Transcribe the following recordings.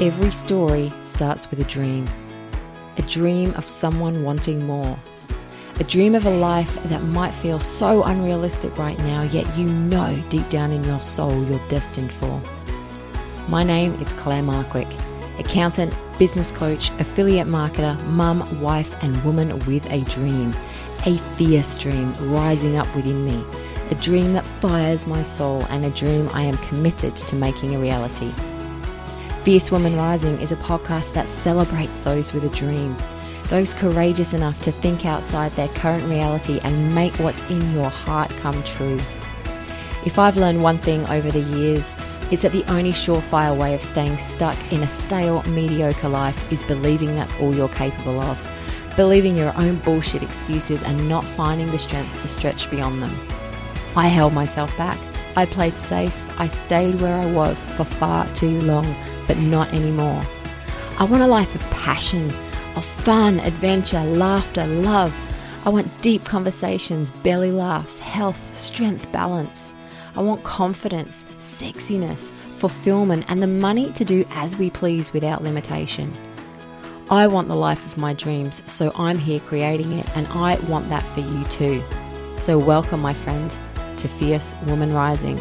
Every story starts with a dream a dream of someone wanting more, a dream of a life that might feel so unrealistic right now, yet you know deep down in your soul you're destined for. My name is Claire Markwick, accountant, business coach, affiliate marketer, mum, wife, and woman with a dream, a fierce dream rising up within me, a dream that fires my soul, and a dream I am committed to making a reality. Fierce Woman Rising is a podcast that celebrates those with a dream, those courageous enough to think outside their current reality and make what's in your heart come true. If I've learned one thing over the years, it's that the only surefire way of staying stuck in a stale, mediocre life is believing that's all you're capable of, believing your own bullshit excuses and not finding the strength to stretch beyond them. I held myself back. I played safe. I stayed where I was for far too long but not anymore. I want a life of passion, of fun, adventure, laughter, love. I want deep conversations, belly laughs, health, strength, balance. I want confidence, sexiness, fulfillment, and the money to do as we please without limitation. I want the life of my dreams, so I'm here creating it, and I want that for you too. So, welcome, my friend, to Fierce Woman Rising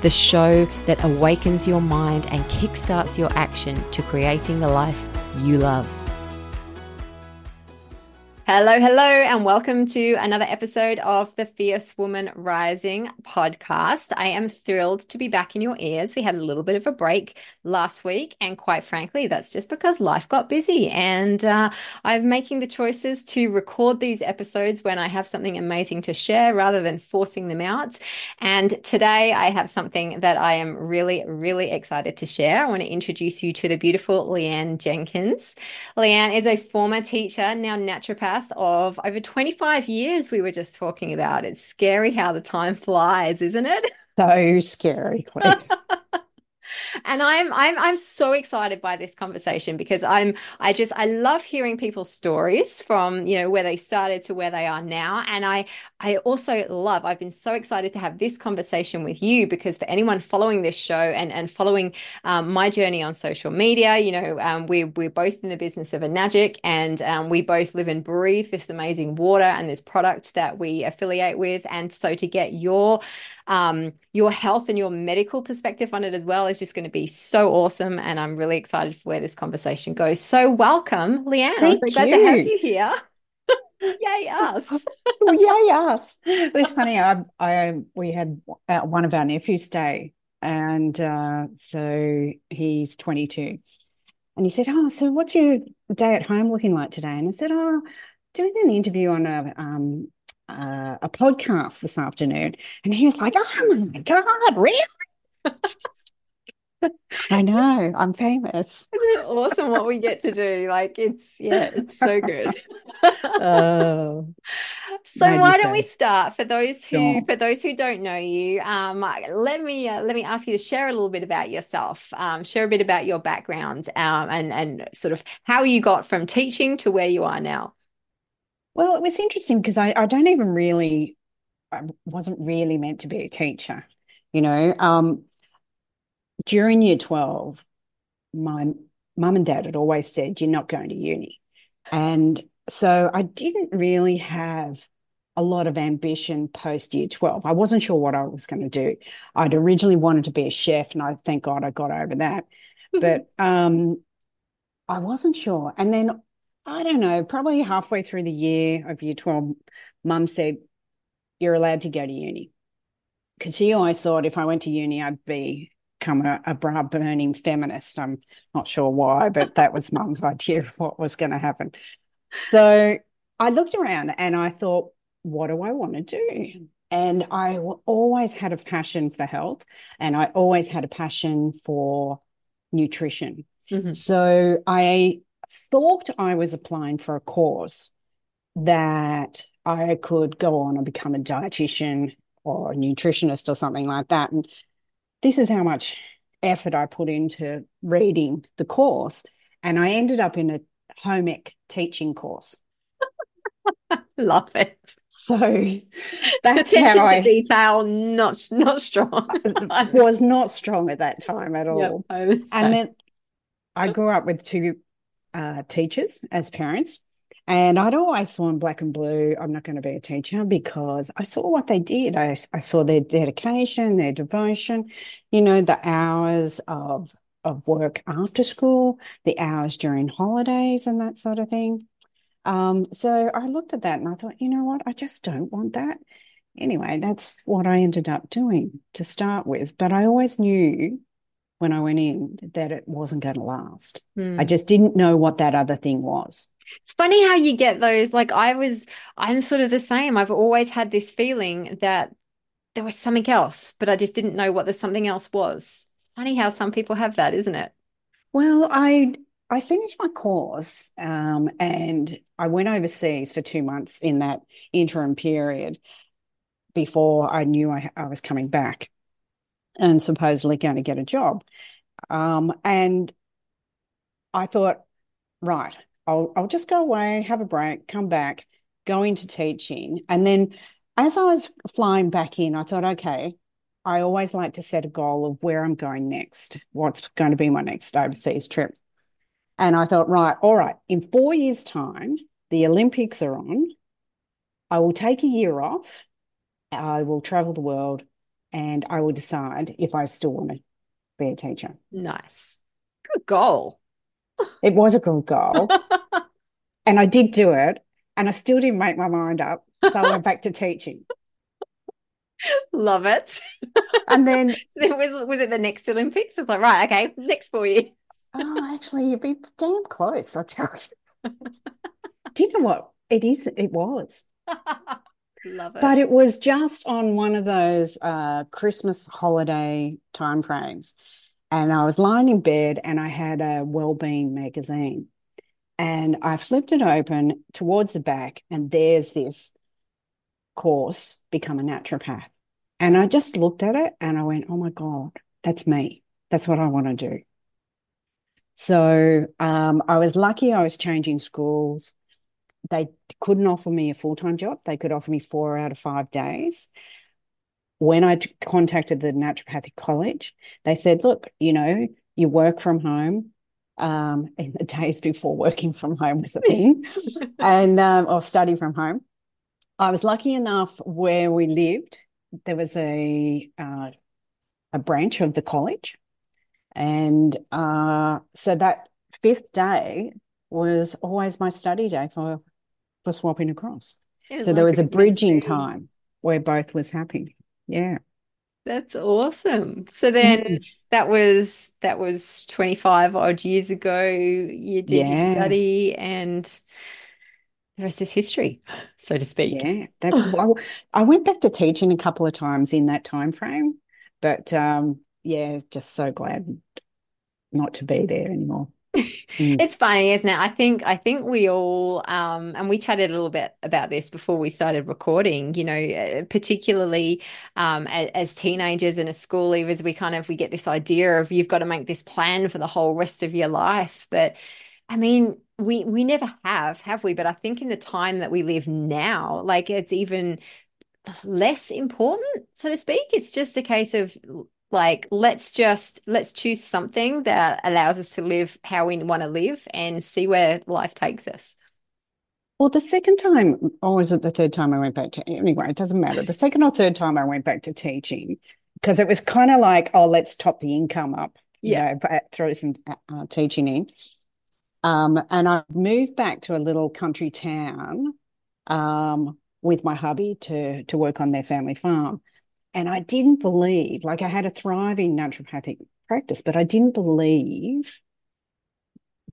the show that awakens your mind and kickstarts your action to creating the life you love. Hello, hello, and welcome to another episode of the Fierce Woman Rising podcast. I am thrilled to be back in your ears. We had a little bit of a break last week, and quite frankly, that's just because life got busy. And uh, I'm making the choices to record these episodes when I have something amazing to share rather than forcing them out. And today I have something that I am really, really excited to share. I want to introduce you to the beautiful Leanne Jenkins. Leanne is a former teacher, now naturopath of over 25 years we were just talking about. It's scary how the time flies, isn't it? So scary. and I'm I'm I'm so excited by this conversation because I'm I just I love hearing people's stories from you know where they started to where they are now. And I I also love I've been so excited to have this conversation with you because for anyone following this show and and following um, my journey on social media you know um, we we're both in the business of Enagic and um, we both live and breathe this amazing water and this product that we affiliate with. And so to get your um, your health and your medical perspective on it as well is just going to be so awesome. And I'm really excited for where this conversation goes. So, welcome, Leanne. Thank I'm so glad you. to have you here. Yay us! Yay us! It was funny. I, I we had uh, one of our nephews stay, and uh, so he's 22, and he said, "Oh, so what's your day at home looking like today?" And I said, "Oh, doing an interview on a um, uh, a podcast this afternoon, and he was like, "Oh my god, really?" I know, I'm famous. awesome what we get to do. Like it's yeah, it's so good. oh. So why don't we start for those who sure. for those who don't know you? Um, let me uh, let me ask you to share a little bit about yourself. Um, share a bit about your background um, and and sort of how you got from teaching to where you are now. Well, it was interesting because I, I don't even really, I wasn't really meant to be a teacher. You know, um, during year 12, my mum and dad had always said, You're not going to uni. And so I didn't really have a lot of ambition post year 12. I wasn't sure what I was going to do. I'd originally wanted to be a chef, and I thank God I got over that. but um, I wasn't sure. And then I don't know, probably halfway through the year of year 12, mum said, You're allowed to go to uni. Because she always thought if I went to uni, I'd become a, a bra burning feminist. I'm not sure why, but that was mum's idea of what was going to happen. So I looked around and I thought, What do I want to do? And I always had a passion for health and I always had a passion for nutrition. Mm-hmm. So I thought I was applying for a course that I could go on and become a dietitian or a nutritionist or something like that. And this is how much effort I put into reading the course. And I ended up in a home ec teaching course. Love it. So that's Attention how I detail not not strong. I was not strong at that time at all. Yep, and then I grew up with two uh, teachers as parents. And I'd always saw in black and blue, I'm not going to be a teacher because I saw what they did. I, I saw their dedication, their devotion, you know, the hours of of work after school, the hours during holidays and that sort of thing. Um, so I looked at that and I thought, you know what, I just don't want that. Anyway, that's what I ended up doing to start with. But I always knew when I went in that it wasn't going to last. Mm. I just didn't know what that other thing was. It's funny how you get those. Like I was, I'm sort of the same. I've always had this feeling that there was something else, but I just didn't know what the something else was. It's funny how some people have that, isn't it? Well, I I finished my course um, and I went overseas for two months in that interim period before I knew I, I was coming back and supposedly going to get a job. Um, and I thought, right, I'll, I'll just go away, have a break, come back, go into teaching. And then as I was flying back in, I thought, okay, I always like to set a goal of where I'm going next, what's going to be my next overseas trip. And I thought, right, all right, in four years' time, the Olympics are on. I will take a year off. I will travel the world and I will decide if I still want to be a teacher. Nice. Good goal. It was a good goal. and I did do it. And I still didn't make my mind up. So I went back to teaching. Love it. And then so was was it the next Olympics? It's like, right, okay, next for you. oh, actually, you'd be damn close, I'll tell you. Do you know what? It is, it was. Love it. But it was just on one of those uh, Christmas holiday time frames. And I was lying in bed and I had a well-being magazine. And I flipped it open towards the back, and there's this course, Become a Naturopath. And I just looked at it and I went, oh my God, that's me. That's what I want to do. So um, I was lucky I was changing schools they couldn't offer me a full time job. They could offer me four out of five days. When I contacted the naturopathic college, they said, look, you know, you work from home. Um, in the days before working from home was a thing, and um, or study from home. I was lucky enough where we lived. There was a uh, a branch of the college, and uh, so that fifth day was always my study day for for swapping across. Yeah, so there was a bridging time where both was happy. Yeah. That's awesome. So then mm. that was that was 25 odd years ago. You did yeah. your study and the rest is history, so to speak. Yeah. That's well, I went back to teaching a couple of times in that time frame. But um, yeah, just so glad not to be there anymore. Mm. It's funny, isn't it? I think I think we all um, and we chatted a little bit about this before we started recording. You know, particularly um, as, as, teenagers and as school leavers, we kind of we get this idea of you've got to make this plan for the whole rest of your life. But I mean, we we never have, have we? But I think in the time that we live now, like it's even less important, so to speak. It's just a case of like let's just let's choose something that allows us to live how we want to live and see where life takes us. Well the second time or was it the third time i went back to anyway it doesn't matter. The second or third time i went back to teaching because it was kind of like oh let's top the income up yeah. know, throw some uh, uh, teaching in. Um, and i moved back to a little country town um, with my hubby to to work on their family farm and I didn't believe, like I had a thriving naturopathic practice, but I didn't believe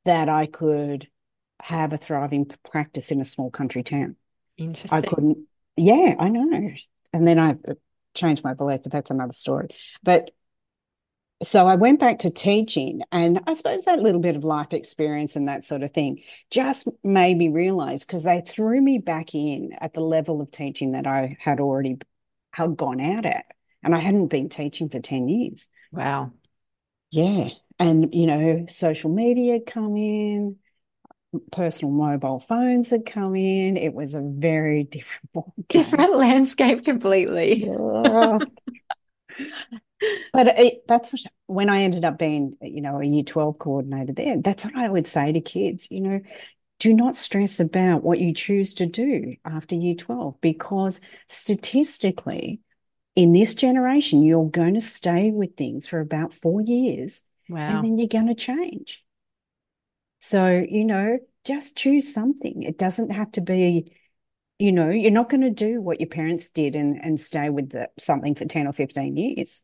that I could have a thriving practice in a small country town. Interesting. I couldn't, yeah, I know. And then I uh, changed my belief, but that's another story. But so I went back to teaching, and I suppose that little bit of life experience and that sort of thing just made me realize because they threw me back in at the level of teaching that I had already had gone out at. And I hadn't been teaching for 10 years. Wow. Yeah. And, you know, social media had come in, personal mobile phones had come in. It was a very different different landscape completely. Yeah. But it, that's when I ended up being, you know, a year 12 coordinator there. That's what I would say to kids, you know, do not stress about what you choose to do after year 12 because statistically, in this generation, you're going to stay with things for about four years Wow. and then you're going to change. So, you know, just choose something. It doesn't have to be, you know, you're not going to do what your parents did and, and stay with the, something for 10 or 15 years.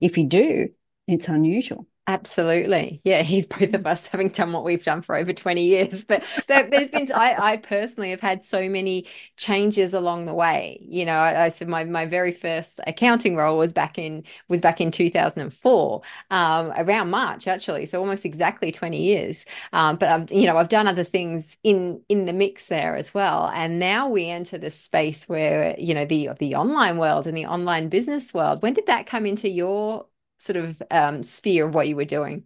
If you do, it's unusual. Absolutely. Yeah, he's both of us having done what we've done for over 20 years. But there, has been, I, I personally have had so many changes along the way. You know, I, I, said my, my very first accounting role was back in, was back in 2004, um, around March, actually. So almost exactly 20 years. Um, but I've, you know, I've done other things in, in the mix there as well. And now we enter this space where, you know, the, the online world and the online business world. When did that come into your sort of um, sphere of what you were doing?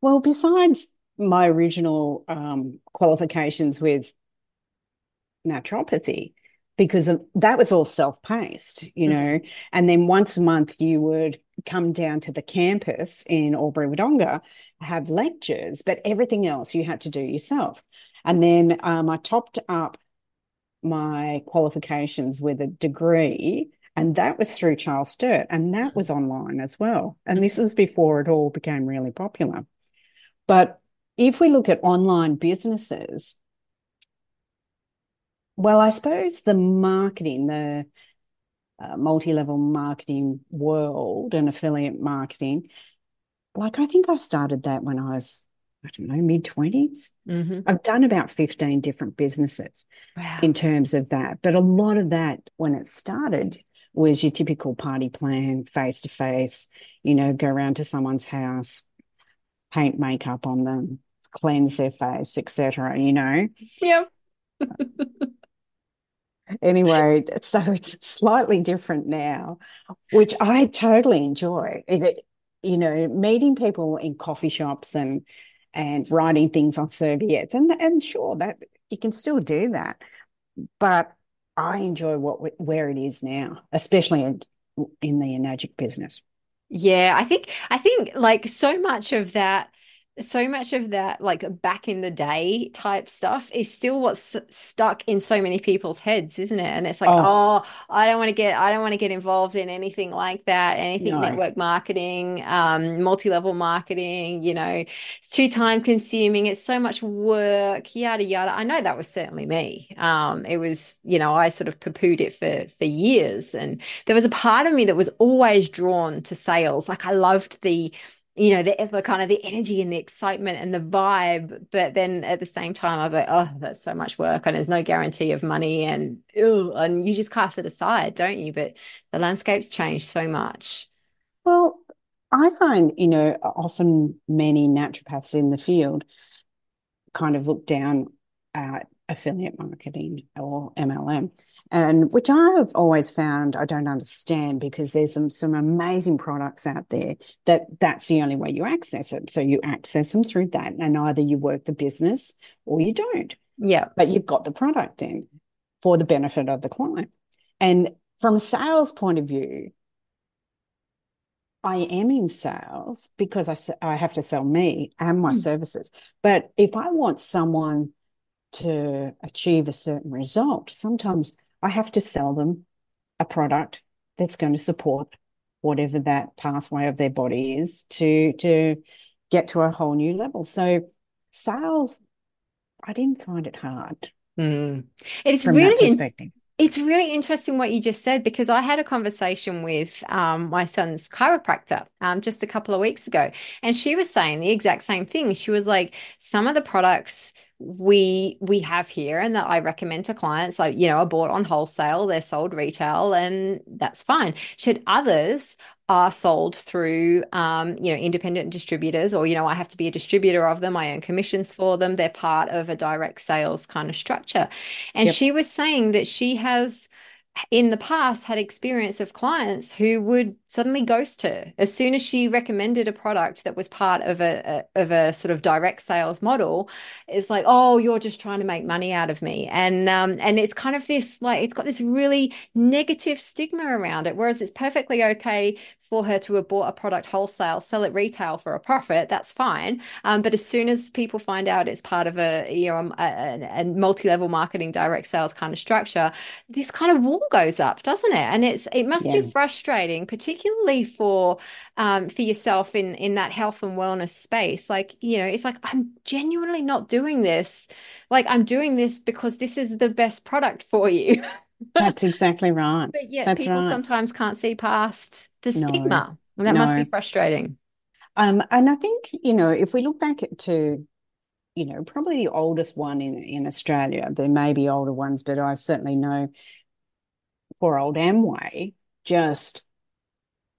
Well, besides my original um, qualifications with naturopathy, because of, that was all self-paced, you mm-hmm. know, and then once a month you would come down to the campus in Albury Wodonga, have lectures, but everything else you had to do yourself. And then um, I topped up my qualifications with a degree and that was through Charles Sturt, and that was online as well. And this was before it all became really popular. But if we look at online businesses, well, I suppose the marketing, the uh, multi level marketing world and affiliate marketing, like I think I started that when I was, I don't know, mid 20s. Mm-hmm. I've done about 15 different businesses wow. in terms of that. But a lot of that, when it started, was your typical party plan, face to face, you know, go around to someone's house, paint makeup on them, cleanse their face, etc. You know. Yeah. anyway, so it's slightly different now, which I totally enjoy. It, you know, meeting people in coffee shops and and writing things on serviettes, and and sure that you can still do that, but I enjoy what where it is now, especially in, in the enagic business. Yeah, I think I think like so much of that so much of that like back in the day type stuff is still what's stuck in so many people's heads isn't it? And it's like oh, oh i don't want to get i don't want to get involved in anything like that anything no. network marketing um, multi-level marketing you know it's too time consuming it's so much work yada yada. I know that was certainly me. Um, it was you know i sort of poo-pooed it for for years and there was a part of me that was always drawn to sales. Like i loved the you know, the, the kind of the energy and the excitement and the vibe. But then at the same time, I'm like, oh, that's so much work and there's no guarantee of money and ew, and you just cast it aside, don't you? But the landscape's changed so much. Well, I find, you know, often many naturopaths in the field kind of look down at affiliate marketing or MLM, and which I've always found I don't understand because there's some some amazing products out there that that's the only way you access it. So you access them through that, and either you work the business or you don't. Yeah, but you've got the product then for the benefit of the client. And from a sales point of view, I am in sales because I, I have to sell me and my mm. services. But if I want someone to achieve a certain result, sometimes I have to sell them a product that's going to support whatever that pathway of their body is to to get to a whole new level. So sales, I didn't find it hard. Mm. It's really it's really interesting what you just said because I had a conversation with um, my son's chiropractor um, just a couple of weeks ago, and she was saying the exact same thing. She was like, some of the products we we have here and that I recommend to clients like you know are bought on wholesale they're sold retail and that's fine should others are sold through um, you know independent distributors or you know I have to be a distributor of them I earn commissions for them they're part of a direct sales kind of structure and yep. she was saying that she has in the past had experience of clients who would suddenly ghost her as soon as she recommended a product that was part of a, a, of a sort of direct sales model. It's like oh you're just trying to make money out of me. And um and it's kind of this like it's got this really negative stigma around it whereas it's perfectly okay for her to have bought a product wholesale sell it retail for a profit that's fine. Um, but as soon as people find out it's part of a you know a, a multi-level marketing direct sales kind of structure this kind of wall goes up doesn't it? And it's it must yeah. be frustrating particularly particularly for um, for yourself in in that health and wellness space. Like you know it's like i'm genuinely not doing this. Like i'm doing this because this is the best product for you that's exactly right but yet that's people right. sometimes can't see past the no, stigma and that no. must be frustrating um and i think you know if we look back to you know probably the oldest one in in australia there may be older ones but i certainly know for old amway just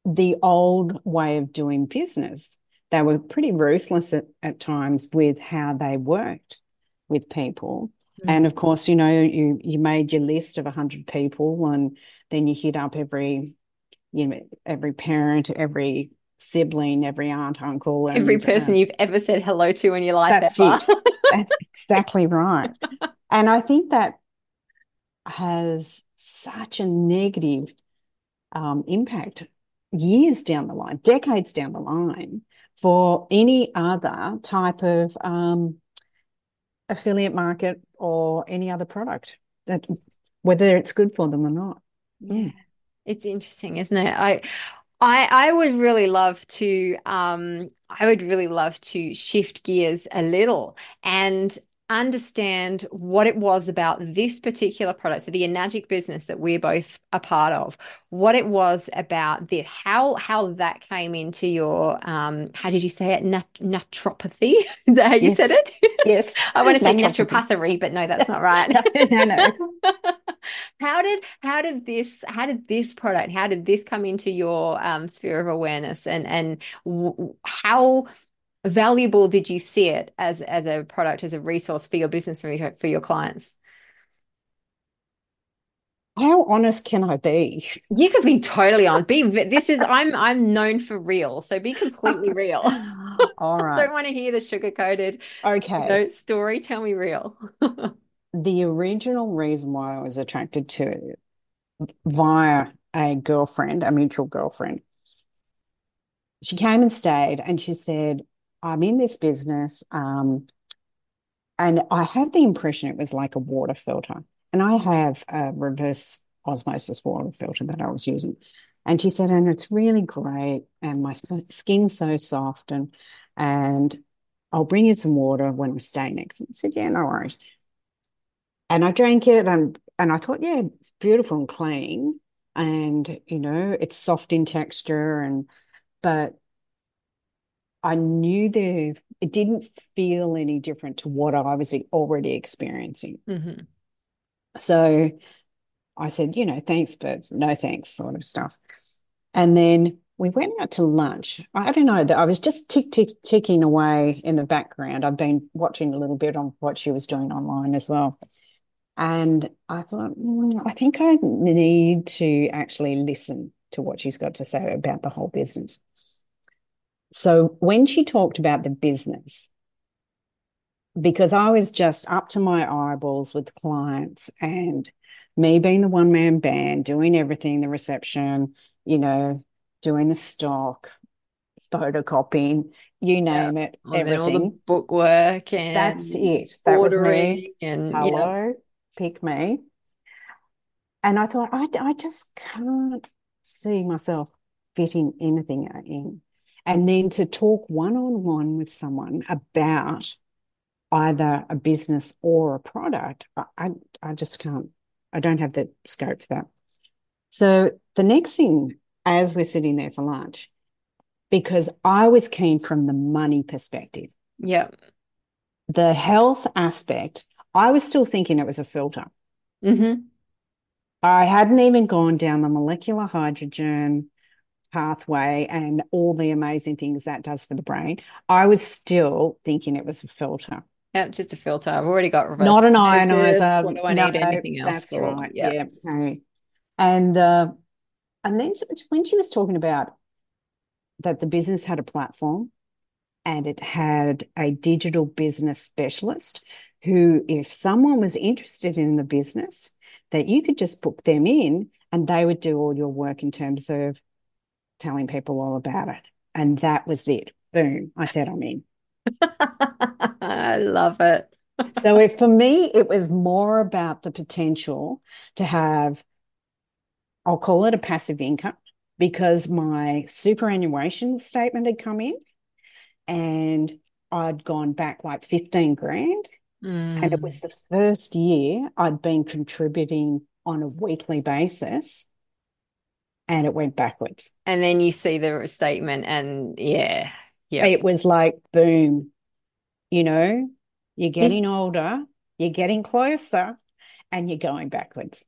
the old way of doing business. They were pretty ruthless at, at times with how they worked with people. Mm-hmm. And of course, you know, you you made your list of 100 people and then you hit up every you know every parent, every sibling, every aunt, uncle, and, every person uh, you've ever said hello to in your life. That's ever. it. That's exactly right. And I think that has such a negative um, impact years down the line, decades down the line, for any other type of um, affiliate market or any other product that whether it's good for them or not. Yeah. Mm. It's interesting, isn't it? I I I would really love to um I would really love to shift gears a little and understand what it was about this particular product, so the Enagic business that we're both a part of, what it was about this, how how that came into your um, how did you say it, Nat- naturopathy? Is that how you yes. said it? Yes, I want to say naturopathy, but no, that's not right. no, no. how did how did this how did this product how did this come into your um, sphere of awareness and and w- how valuable did you see it as as a product as a resource for your business for your, for your clients how honest can I be? You could be totally honest. Be this is I'm I'm known for real, so be completely real. All right. Don't want to hear the sugar coated okay you know, story. Tell me real. the original reason why I was attracted to it via a girlfriend, a mutual girlfriend. She came and stayed, and she said, I'm in this business. Um, and I had the impression it was like a water filter. And I have a reverse osmosis water filter that I was using. And she said, and it's really great. And my skin's so soft. And and I'll bring you some water when we stay next. And I said, yeah, no worries. And I drank it and and I thought, yeah, it's beautiful and clean. And, you know, it's soft in texture and but I knew there it didn't feel any different to what I was already experiencing. Mm-hmm. So I said, you know, thanks, but no thanks, sort of stuff. And then we went out to lunch. I don't know that I was just tick tick ticking away in the background. I've been watching a little bit on what she was doing online as well. And I thought, mm, I think I need to actually listen to what she's got to say about the whole business. So when she talked about the business, because I was just up to my eyeballs with clients and me being the one man band, doing everything, the reception, you know, doing the stock, photocopying, you name it, and everything. all the bookwork and that's it. That ordering was me. and hello, yeah. pick me. And I thought, I, I just can't see myself fitting anything in and then to talk one on one with someone about either a business or a product, I, I just can't, I don't have the scope for that. So the next thing, as we're sitting there for lunch, because I was keen from the money perspective. Yeah. The health aspect, I was still thinking it was a filter. Mm-hmm. I hadn't even gone down the molecular hydrogen pathway and all the amazing things that does for the brain, I was still thinking it was a filter. Yeah, just a filter. I've already got reverse. Not an ionizer. What do I no, need anything else that's for? Right. Yeah. Okay. And uh, and then when she was talking about that the business had a platform and it had a digital business specialist who, if someone was interested in the business, that you could just book them in and they would do all your work in terms of telling people all about it. And that was it. Boom. I said, I'm in. I love it. so if, for me, it was more about the potential to have, I'll call it a passive income because my superannuation statement had come in and I'd gone back like 15 grand. Mm. And it was the first year I'd been contributing on a weekly basis and it went backwards. And then you see the statement and yeah, yeah. It was like boom. You know, you're getting it's, older, you're getting closer, and you're going backwards.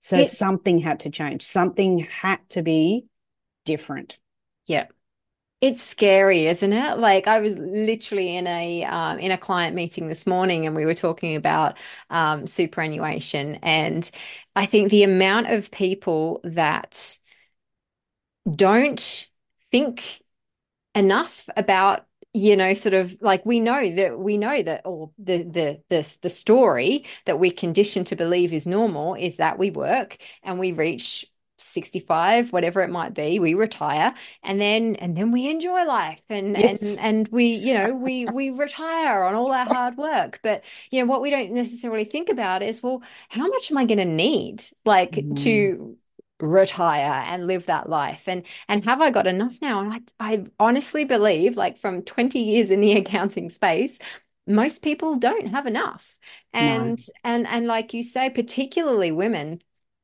So something had to change. Something had to be different. Yeah. It's scary, isn't it? Like I was literally in a um, in a client meeting this morning, and we were talking about um, superannuation, and I think the amount of people that don't think enough about you know sort of like we know that we know that or the the the the story that we're conditioned to believe is normal is that we work and we reach 65 whatever it might be we retire and then and then we enjoy life and yes. and and we you know we we retire on all our hard work but you know what we don't necessarily think about is well how much am i going to need like mm. to retire and live that life. And and have i got enough now? And I, I honestly believe like from 20 years in the accounting space most people don't have enough. And no. and and like you say particularly women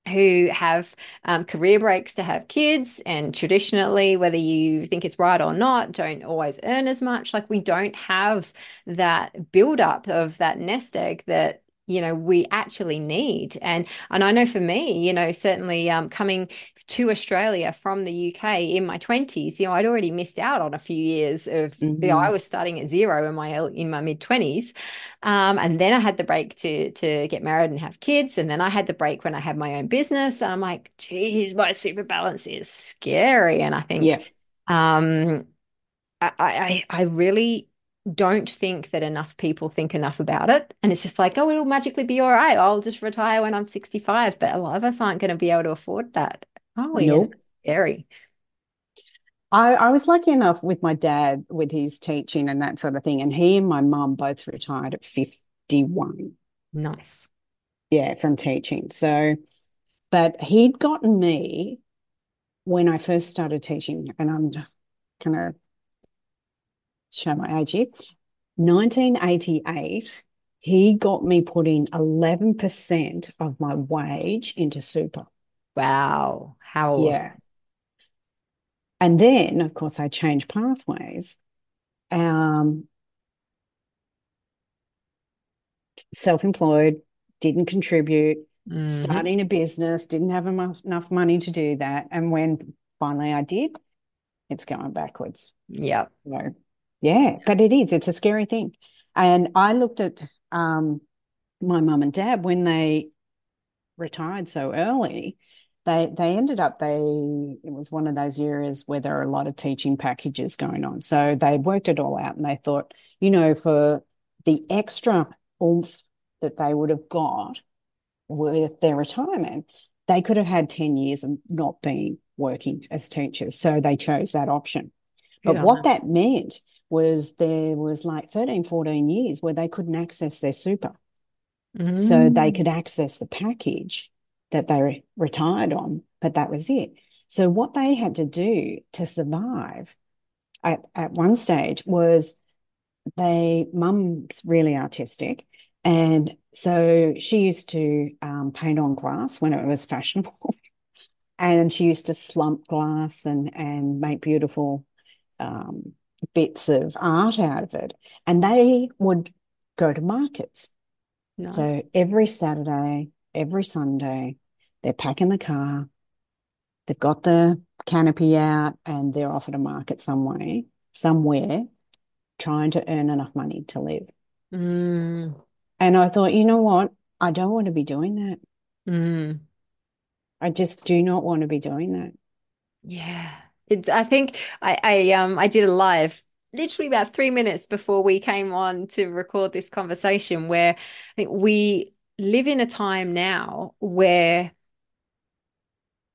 who have um, career breaks to have kids and traditionally whether you think it's right or not don't always earn as much. Like we don't have that build up of that nest egg that you know we actually need. And and I know for me you know certainly um, coming to Australia from the UK in my 20s you know I'd already missed out on a few years of mm-hmm. you know, I was starting at zero in my in my mid 20s um, and then I had the break to to get married and have kids and then I had the break when I had my own business. I'm like geez my super balance is scary. And I think yeah um I I I really don't think that enough people think enough about it. And it's just like, oh, it'll magically be all right. I'll just retire when I'm 65. But a lot of us aren't going to be able to afford that. Oh, nope. yeah. Scary. I, I was lucky enough with my dad with his teaching and that sort of thing. And he and my mum both retired at 51. Nice. Yeah, from teaching. So, but he'd gotten me when I first started teaching, and I'm kind of show my age here. 1988, he got me putting 11% of my wage into super. Wow. How old? Yeah. And then, of course, I changed pathways. Um, self-employed, didn't contribute, mm-hmm. starting a business, didn't have enough, enough money to do that. And when finally I did, it's going backwards. Yeah. So yeah, but it is. It's a scary thing. And I looked at um, my mum and dad when they retired so early. They they ended up they it was one of those years where there are a lot of teaching packages going on. So they worked it all out and they thought, you know, for the extra oomph that they would have got with their retirement, they could have had 10 years of not being working as teachers. So they chose that option. But what that meant was there was like 13, 14 years where they couldn't access their super. Mm. So they could access the package that they re- retired on, but that was it. So what they had to do to survive at, at one stage was they mum's really artistic. And so she used to um, paint on glass when it was fashionable. and she used to slump glass and and make beautiful um, bits of art out of it. And they would go to markets. Nice. So every Saturday, every Sunday, they're packing the car, they've got the canopy out, and they're off at a market somewhere, somewhere, trying to earn enough money to live. Mm. And I thought, you know what? I don't want to be doing that. Mm. I just do not want to be doing that. Yeah. It's I think I, I um I did a live literally about three minutes before we came on to record this conversation where I think we live in a time now where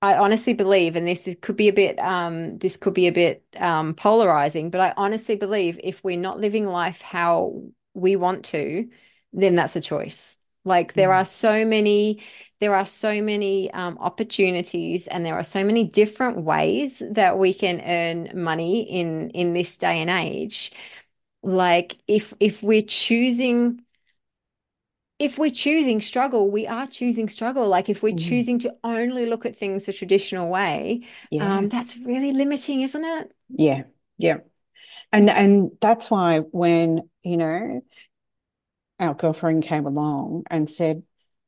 I honestly believe, and this is, could be a bit, um, this could be a bit um, polarizing, but I honestly believe if we're not living life how we want to, then that's a choice. Like there Mm. are so many, there are so many um, opportunities, and there are so many different ways that we can earn money in in this day and age. Like if if we're choosing if we're choosing struggle, we are choosing struggle. Like if we're Mm. choosing to only look at things the traditional way, Yeah. um, that's really limiting, isn't it? Yeah. Yeah. And and that's why when, you know, our girlfriend came along and said,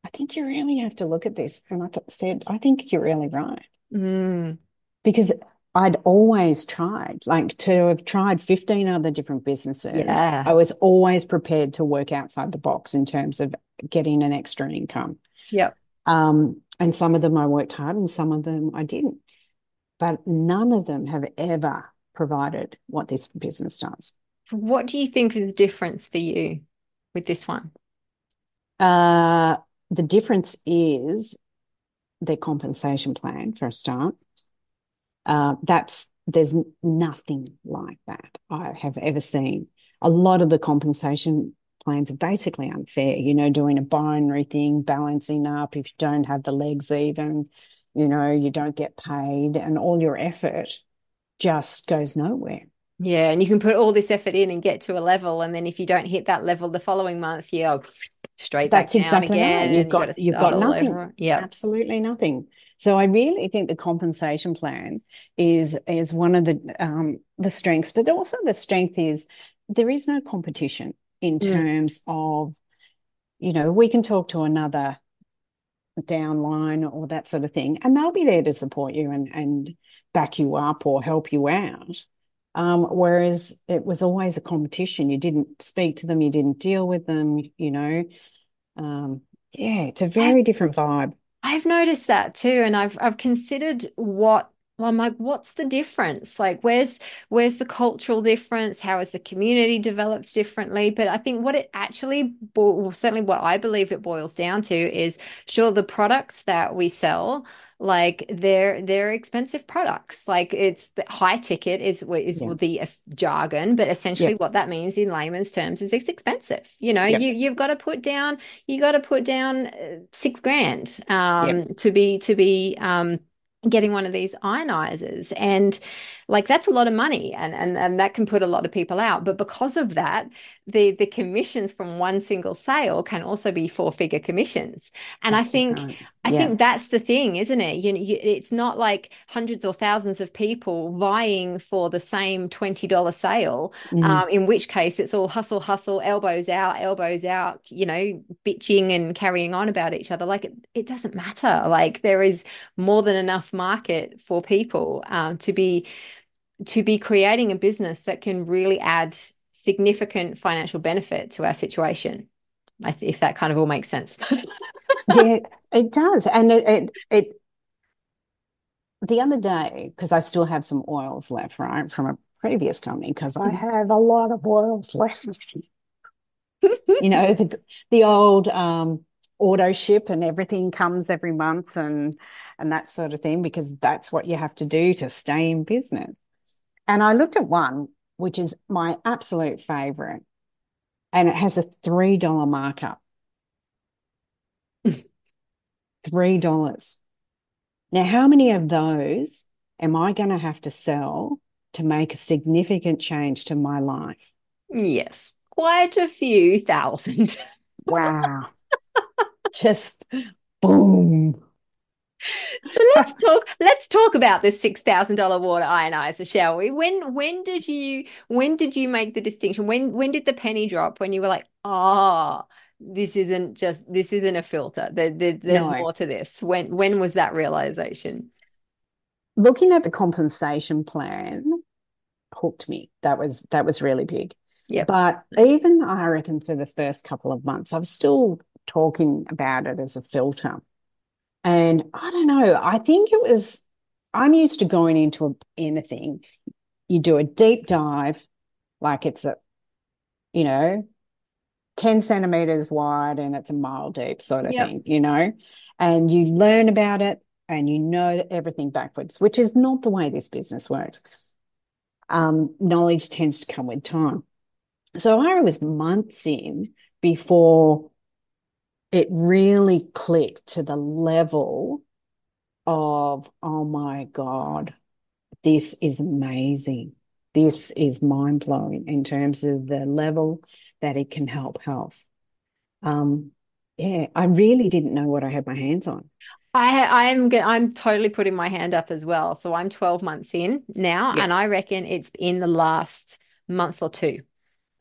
I think you really have to look at this. And I th said, I think you're really right. Mm, Because I'd always tried, like to have tried 15 other different businesses. yeah. I was always prepared to work outside the box in terms of getting an extra income. Yep. Um, and some of them I worked hard and some of them I didn't. But none of them have ever provided what this business does. So what do you think is the difference for you with this one? Uh, the difference is their compensation plan for a start. Uh, that's there's nothing like that I have ever seen. A lot of the compensation plans are basically unfair, you know, doing a binary thing, balancing up. If you don't have the legs even, you know, you don't get paid, and all your effort just goes nowhere. Yeah, and you can put all this effort in and get to a level, and then if you don't hit that level the following month, you go straight back That's down exactly right. again, You've and you got you've got nothing. Yeah. Absolutely nothing. So I really think the compensation plan is is one of the um, the strengths, but also the strength is there is no competition in Mm. terms of, you know, we can talk to another downline or that sort of thing, and they'll be there to support you and and back you up or help you out. Um, whereas it was always a competition. You didn't speak to them, you didn't deal with them, you know. Um, yeah, it's a very different vibe. I've noticed that too, and I've I've considered what I'm like, what's the difference? Like, where's where's the cultural difference? How is the community developed differently? But I think what it actually, well, certainly what I believe it boils down to is, sure, the products that we sell, like they're they're expensive products. Like it's the high ticket is is Yeah. the jargon, but essentially Yep. what that means in layman's terms is it's expensive. You know, Yep. you you've got to put down you got to put down uh, six grand um, to be to be um, getting one of these ionizers, and like that's a lot of money, and and and that can put a lot of people out. But because of that, the the commissions from one single sale can also be four figure commissions, and I think. right. I Yeah. think that's the thing, isn't it? You know, you, it's not like hundreds or thousands of people vying for the same $20 sale Mm. um, in which case it's all hustle, hustle, elbows out, elbows out, you know, bitching and carrying on about each other. Like it, it doesn't matter. Like there is more than enough market for people um, to be to be creating a business that can really add significant financial benefit to our situation. If that kind of all makes sense. Yeah, it does. And it, it, it the other day, because I still have some oils left, right, from a previous company, because I have a lot of oils left. You know, the the old um auto ship and everything comes every month and and that sort of thing, because that's what you have to do to stay in business. And I looked at one, which is my absolute favorite, and it has a $3 markup. $3. Now, how many of those am I going to have to sell to make a significant change to my life? yes, quite a few thousand. Wow. Just boom. So let's talk let's talk about this $6,000 water ionizer, shall we? When when did you when did you make the distinction? When when did the penny drop when you were like, "Ah, this isn't just this isn't a filter. There, there, there's No. more to this." When when was that realization? Looking at the compensation plan hooked me. That was that was really big. Yep. But even I reckon for the first couple of months, I was still talking about it as a filter. And I don't know, I think it was, I'm used to going into a, anything. You do a deep dive, like it's a, you know, 10 centimeters wide and it's a mile deep sort of yep. thing, you know, and you learn about it and you know everything backwards, which is not the way this business works. Um, knowledge tends to come with time. So I was months in before it really clicked to the level of, oh my God, this is amazing. This is mind blowing in terms of the level that it can help health. Um, yeah, I really didn't know what I had my hands on. I I'm I'm totally putting my hand up as well. So I'm 12 months in now, yeah. and I reckon it's in the last month or two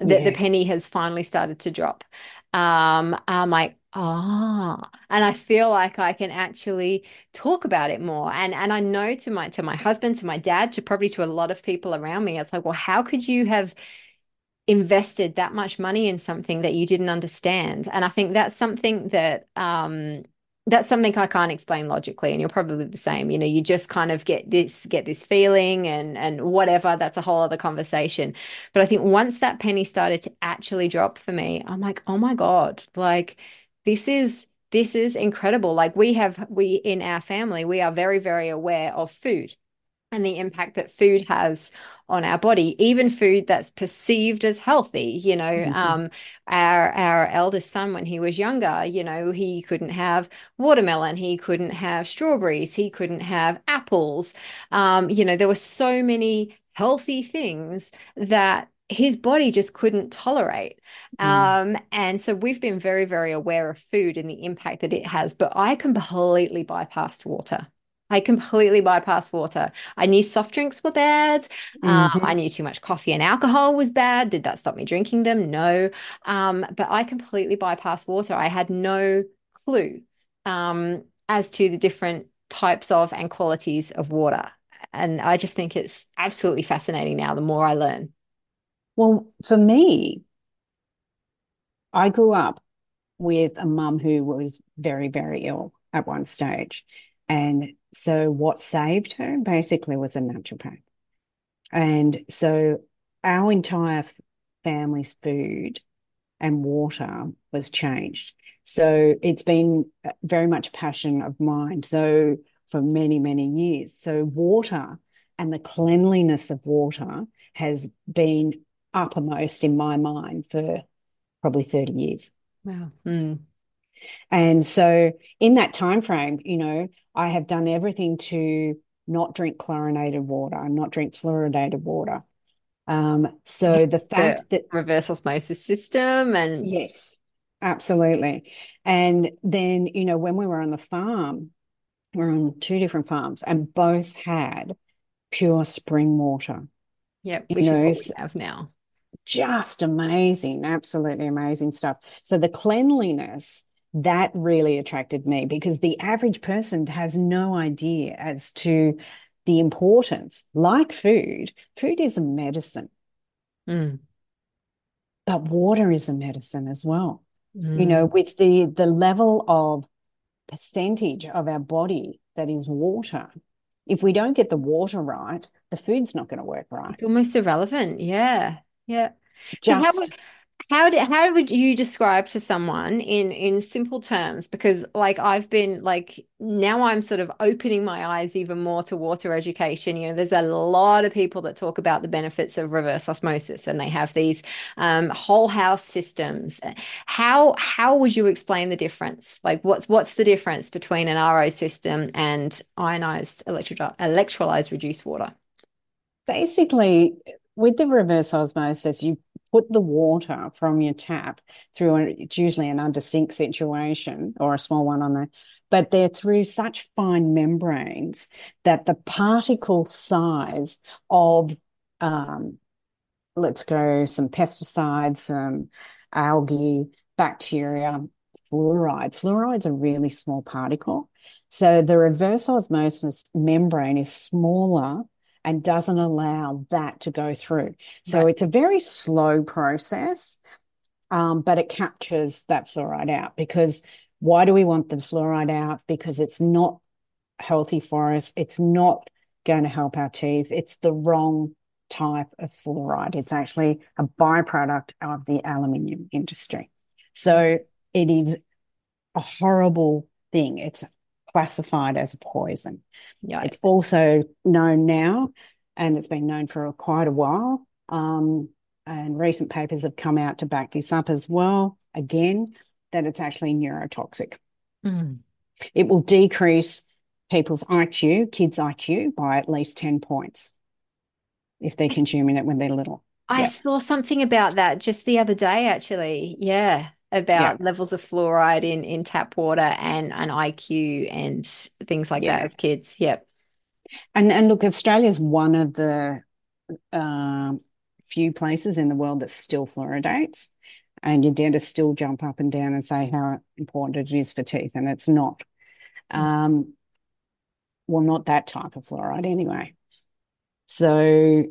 that yeah. the penny has finally started to drop. Um, I'm like, ah, and I feel like I can actually talk about it more. And and I know to my to my husband, to my dad, to probably to a lot of people around me, it's like, well, how could you have invested that much money in something that you didn't understand? And I think that's something that um that's something I can't explain logically, and you're probably the same. You know, you just kind of get this get this feeling, and and whatever. That's a whole other conversation. But I think once that penny started to actually drop for me, I'm like, oh my god, like this is this is incredible. Like we have we in our family, we are very very aware of food and the impact that food has on our body even food that's perceived as healthy you know mm-hmm. um, our our eldest son when he was younger you know he couldn't have watermelon he couldn't have strawberries he couldn't have apples um, you know there were so many healthy things that his body just couldn't tolerate. Mm. Um, and so we've been very, very aware of food and the impact that it has. But I completely bypassed water. I completely bypassed water. I knew soft drinks were bad. Um, mm-hmm. I knew too much coffee and alcohol was bad. Did that stop me drinking them? No. Um, but I completely bypassed water. I had no clue um, as to the different types of and qualities of water. And I just think it's absolutely fascinating now the more I learn. Well, for me, I grew up with a mum who was very, very ill at one stage. And so what saved her basically was a naturopath. And so our entire family's food and water was changed. So it's been uh, very much a passion of mine. So for many, many years. So water and the cleanliness of water has been uppermost in my mind for probably 30 years. Wow. Mm. And so in that time frame, you know, I have done everything to not drink chlorinated water, not drink fluoridated water. Um, so the fact the that reverse osmosis system and yes, absolutely. And then, you know, when we were on the farm, we we're on two different farms and both had pure spring water. Yep, which you know, is what we have now. Just amazing, absolutely amazing stuff. So the cleanliness that really attracted me because the average person has no idea as to the importance, like food, food is a medicine. Mm. But water is a medicine as well. Mm. You know, with the the level of percentage of our body that is water, if we don't get the water right, the food's not going to work right. It's almost irrelevant. Yeah. Yeah. Just, so how would how do, how would you describe to someone in in simple terms because like I've been like now I'm sort of opening my eyes even more to water education. You know there's a lot of people that talk about the benefits of reverse osmosis and they have these um, whole house systems. How how would you explain the difference? Like what's what's the difference between an RO system and ionized electro- electrolyzed reduced water? Basically with the reverse osmosis, you put the water from your tap through it's usually an under sink situation or a small one on there but they're through such fine membranes that the particle size of um, let's go some pesticides some algae bacteria fluoride. Fluoride's a really small particle. So the reverse osmosis membrane is smaller and doesn't allow that to go through. So right. it's a very slow process, um, but it captures that fluoride out because Why do we want the fluoride out? Because it's not healthy for us. It's not going to help our teeth. It's the wrong type of fluoride. It's actually a byproduct of the aluminium industry. So it is a horrible thing. It's classified as a poison. Yeah. It's also known now, and it's been known for quite a while. Um, and recent papers have come out to back this up as well. Again, that it's actually neurotoxic. Mm. It will decrease people's IQ, kids' IQ, by at least 10 points if they're consuming it when they're little. I saw something about that just the other day, actually. Yeah about yeah. levels of fluoride in in tap water and and IQ and things like yeah. that of kids. Yep. And and look, Australia is one of the uh, few places in the world that still fluoridates, and your dentists still jump up and down and say how important it is for teeth, and it's not. Mm. Um, well, not that type of fluoride anyway. So,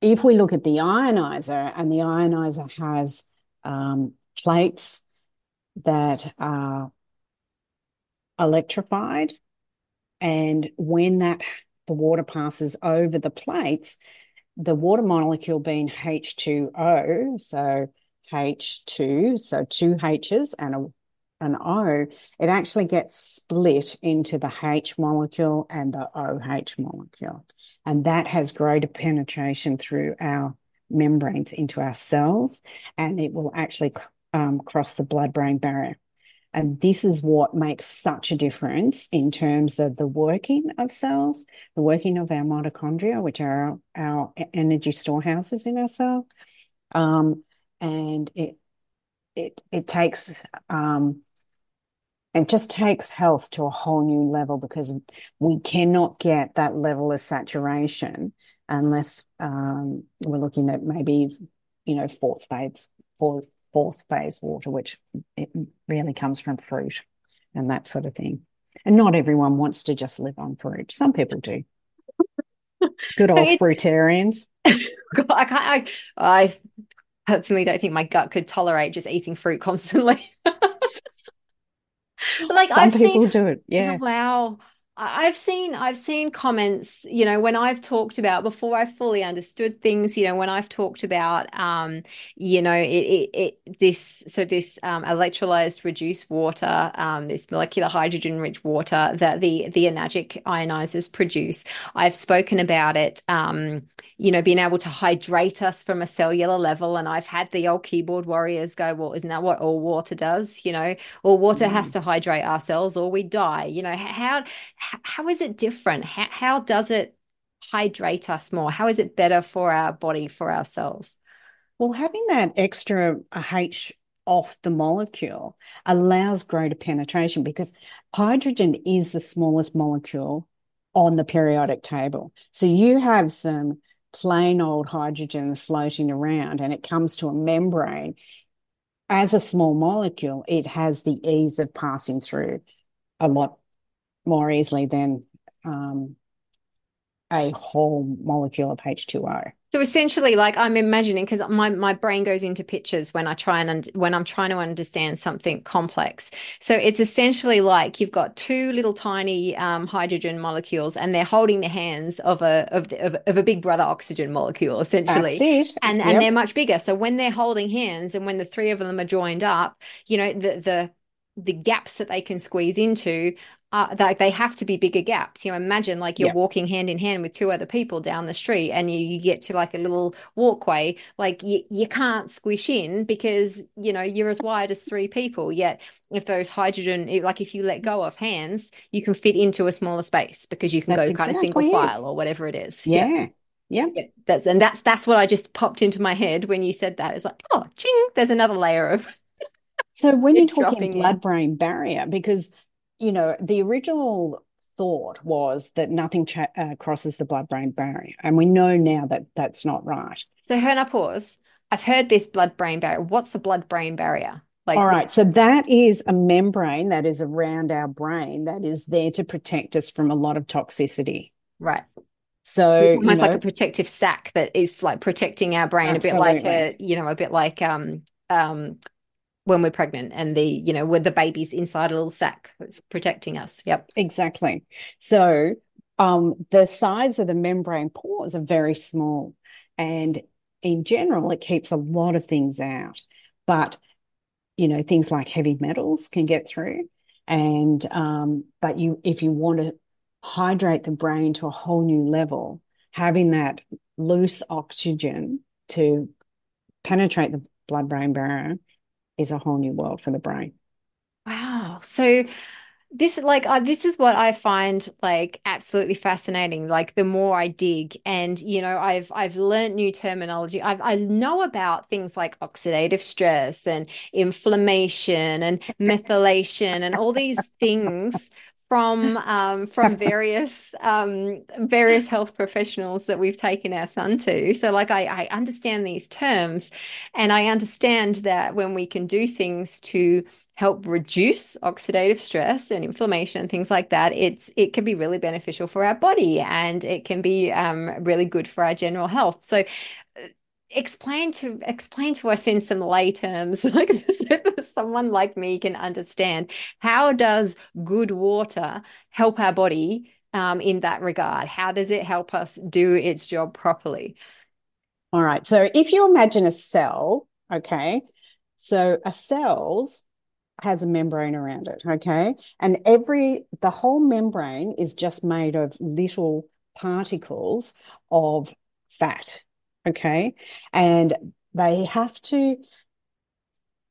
if we look at the ionizer, and the ionizer has um, plates that are electrified. And when that the water passes over the plates, the water molecule being H2O, so H2, so two H's and a, an O, it actually gets split into the H molecule and the OH molecule. And that has greater penetration through our membranes into our cells, and it will actually um, cross the blood brain barrier. And this is what makes such a difference in terms of the working of cells, the working of our mitochondria, which are our, our energy storehouses in our cell. Um, and it it it takes um, it just takes health to a whole new level because we cannot get that level of saturation unless um, we're looking at maybe you know fourth phase fourth fourth phase water, which it really comes from fruit and that sort of thing. And not everyone wants to just live on fruit. Some people do. Good so old fruitarians. I can't. I, I personally don't think my gut could tolerate just eating fruit constantly. like some I've people seen, do it. Yeah. Wow. I've seen I've seen comments, you know, when I've talked about before I fully understood things, you know, when I've talked about, um, you know, it, it, it this so this um, electrolyzed reduced water, um, this molecular hydrogen rich water that the the enagic ionizers produce. I've spoken about it, um, you know, being able to hydrate us from a cellular level, and I've had the old keyboard warriors go, well, isn't that what all water does? You know, all water mm. has to hydrate our cells, or we die. You know, how how is it different? How, how does it hydrate us more? How is it better for our body, for our cells? Well, having that extra uh, H off the molecule allows greater penetration because hydrogen is the smallest molecule on the periodic table. So you have some plain old hydrogen floating around and it comes to a membrane. As a small molecule, it has the ease of passing through a lot more easily than um, a whole molecule of H2O. So essentially, like I'm imagining, because my, my brain goes into pictures when I try and un- when I'm trying to understand something complex. So it's essentially like you've got two little tiny um, hydrogen molecules, and they're holding the hands of a of, of, of a big brother oxygen molecule, essentially, and yep. and they're much bigger. So when they're holding hands, and when the three of them are joined up, you know the the the gaps that they can squeeze into uh, like they have to be bigger gaps. You know, imagine like you're yeah. walking hand in hand with two other people down the street, and you, you get to like a little walkway. Like you, you can't squish in because you know you're as wide as three people. Yet, if those hydrogen, like if you let go of hands, you can fit into a smaller space because you can that's go kind of single it. file or whatever it is. Yeah. yeah. Yeah. That's and that's that's what I just popped into my head when you said that. It's like, oh, ching, there's another layer of so when you're talking blood brain barrier, because you know, the original thought was that nothing cha- uh, crosses the blood brain barrier. And we know now that that's not right. So, Herna, pause. I've heard this blood brain barrier. What's the blood brain barrier? Like, All right. So, that is a membrane that is around our brain that is there to protect us from a lot of toxicity. Right. So it's almost you know, like a protective sac that is like protecting our brain, absolutely. a bit like a, you know, a bit like um um when we're pregnant and the you know with the baby's inside a little sac that's protecting us. Yep. Exactly. So um, the size of the membrane pores are very small and in general it keeps a lot of things out. But you know things like heavy metals can get through and um, but you if you want to hydrate the brain to a whole new level having that loose oxygen to penetrate the blood brain barrier is a whole new world for the brain. Wow. So this like uh, this is what I find like absolutely fascinating like the more I dig and you know I've I've learned new terminology I've I know about things like oxidative stress and inflammation and methylation and all these things from um, from various um, various health professionals that we've taken our son to. So, like, I, I understand these terms, and I understand that when we can do things to help reduce oxidative stress and inflammation and things like that, it's it can be really beneficial for our body, and it can be um, really good for our general health. So, explain to explain to us in some lay terms like so someone like me can understand. How does good water help our body um, in that regard? How does it help us do its job properly? All right. So if you imagine a cell okay? So a cells has a membrane around it okay? And every the whole membrane is just made of little particles of fat Okay. And they have to,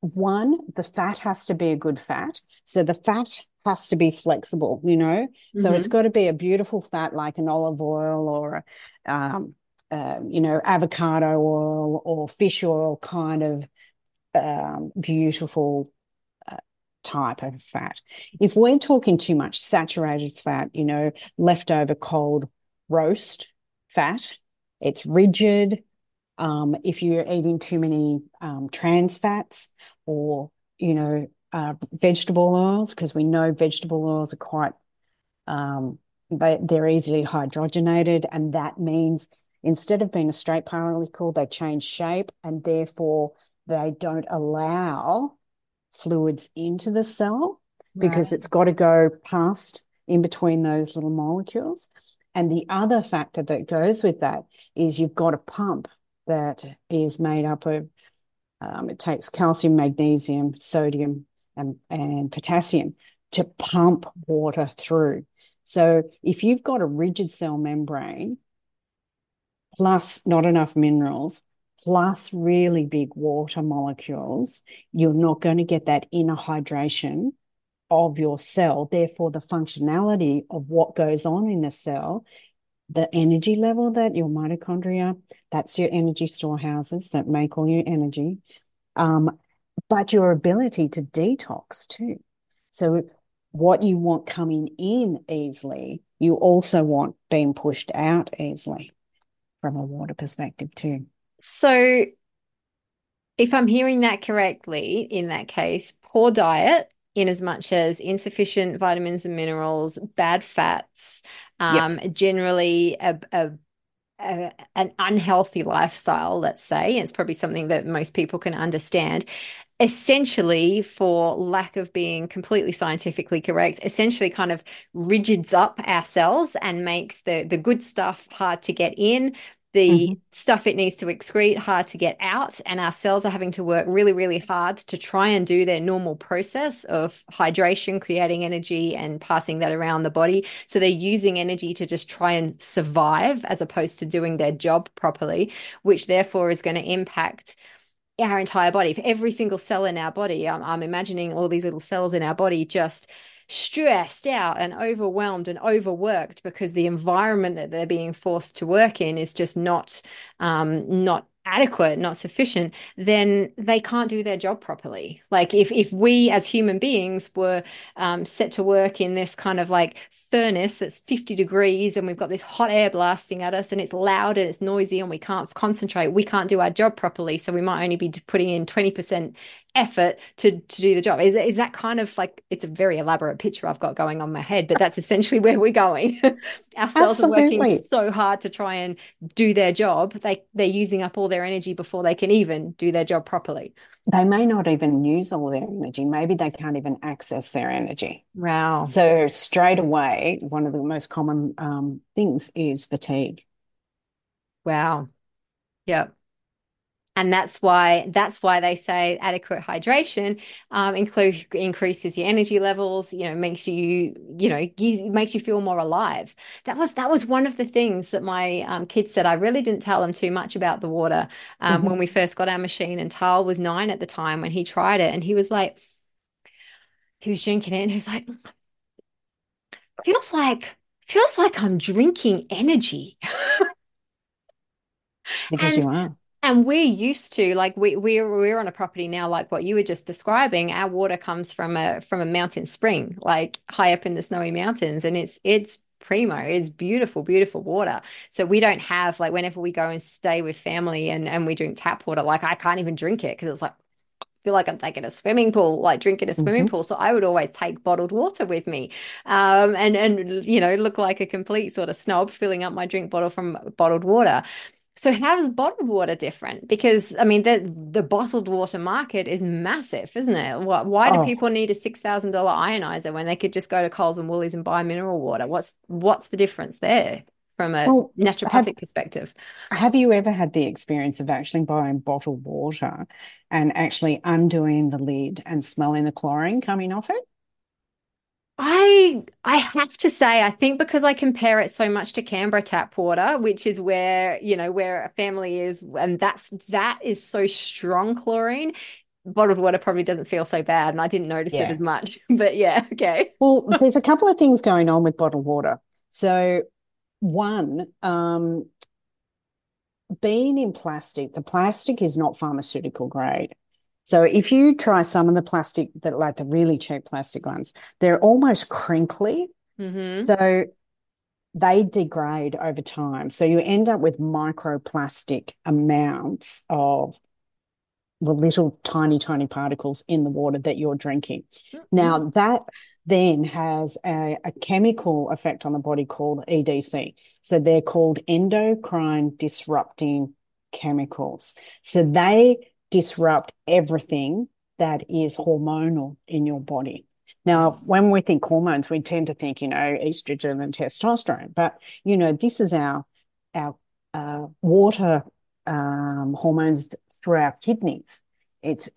one, the fat has to be a good fat. So the fat has to be flexible, you know? Mm-hmm. So it's mm-hmm. got to be a beautiful fat like an olive oil or, um, uh, you know, avocado oil or fish oil kind of um, beautiful uh, type of fat. If we're talking too much saturated fat, you know, leftover cold roast fat, it's rigid. Um, if you're eating too many um, trans fats or, you know, uh, vegetable oils, because we know vegetable oils are quite, um, they, they're easily hydrogenated. And that means instead of being a straight particle, they change shape and therefore they don't allow fluids into the cell because it's got to go past in between those little molecules. And the other factor that goes with that is you've got a pump that is made up of um, it takes calcium, magnesium, sodium, and, and potassium to pump water through. So if you've got a rigid cell membrane, plus not enough minerals, plus really big water molecules, you're not going to get that inner hydration of your cell. Therefore, the functionality of what goes on in the cell, the energy level that your mitochondria, that's your energy storehouses that make all your energy, um, but your ability to detox too. So, what you want coming in easily, you also want being pushed out easily from a water perspective too. So, if I'm hearing that correctly, in that case, poor diet in as much as insufficient vitamins and minerals, bad fats, um, yep. generally a, a, a, an unhealthy lifestyle, let's say. It's probably something that most people can understand. Essentially, for lack of being completely scientifically correct, essentially kind of rigids up our cells and makes the, the good stuff hard to get in, the mm-hmm. stuff it needs to excrete hard to get out and our cells are having to work really really hard to try and do their normal process of hydration creating energy and passing that around the body so they're using energy to just try and survive as opposed to doing their job properly which therefore is going to impact our entire body for every single cell in our body I'm, I'm imagining all these little cells in our body just stressed out and overwhelmed and overworked because the environment that they're being forced to work in is just not um, not adequate, not sufficient, then they can't do their job properly. Like if if we as human beings were um, set to work in this kind of like furnace that's 50 degrees and we've got this hot air blasting at us and it's loud and it's noisy and we can't concentrate, we can't do our job properly. So we might only be putting in 20% effort to to do the job. Is is that kind of like it's a very elaborate picture I've got going on my head, but that's essentially where we're going. Our cells are working so hard to try and do their job. They they're using up all their energy before they can even do their job properly. They may not even use all their energy. Maybe they can't even access their energy. Wow. So straight away, one of the most common um, things is fatigue. Wow. Yep and that's why that's why they say adequate hydration um, include increases your energy levels you know makes you you know makes you feel more alive. That was that was one of the things that my um, kids said. I really didn't tell them too much about the water um, mm-hmm. when we first got our machine and Tal was nine at the time when he tried it and he was like he was drinking it and he was like feels like feels like i'm drinking energy. Because and, you are and we're used to like we we're we're on a property now like what you were just describing our water comes from a from a mountain spring like high up in the snowy mountains and it's it's primo it's beautiful beautiful water so we don't have like whenever we go and stay with family and and we drink tap water like i can't even drink it because it's like feel like I'm taking a swimming pool, like drinking a swimming mm-hmm. pool. So I would always take bottled water with me, um, and and you know look like a complete sort of snob filling up my drink bottle from bottled water. So how is bottled water different? Because I mean, the the bottled water market is massive, isn't it? Why do oh. people need a six thousand dollar ionizer when they could just go to Coles and Woolies and buy mineral water? What's what's the difference there from a well, naturopathic have, perspective? Have you ever had the experience of actually buying bottled water and actually undoing the lid and smelling the chlorine coming off it? I I have to say, I think because I compare it so much to Canberra tap water, which is where, you know, where a family is, and that's that is so strong chlorine. Bottled water probably doesn't feel so bad, and I didn't notice yeah. it as much. But yeah, okay. Well, there's a couple of things going on with bottled water. So, one, um, being in plastic, the plastic is not pharmaceutical grade. So if you try some of the plastic that like the really cheap plastic ones, they're almost crinkly. Mm-hmm. So they degrade over time. So you end up with microplastic amounts of the little tiny, tiny particles in the water that you're drinking. Mm-hmm. Now that then has a, a, chemical effect on the body called EDC. So they're called endocrine disrupting chemicals. So they disrupt everything that is hormonal in your body. Now, when we think hormones, we tend to think, you know, estrogen and testosterone, but you know, this is our our uh, water um, hormones through our kidneys. It's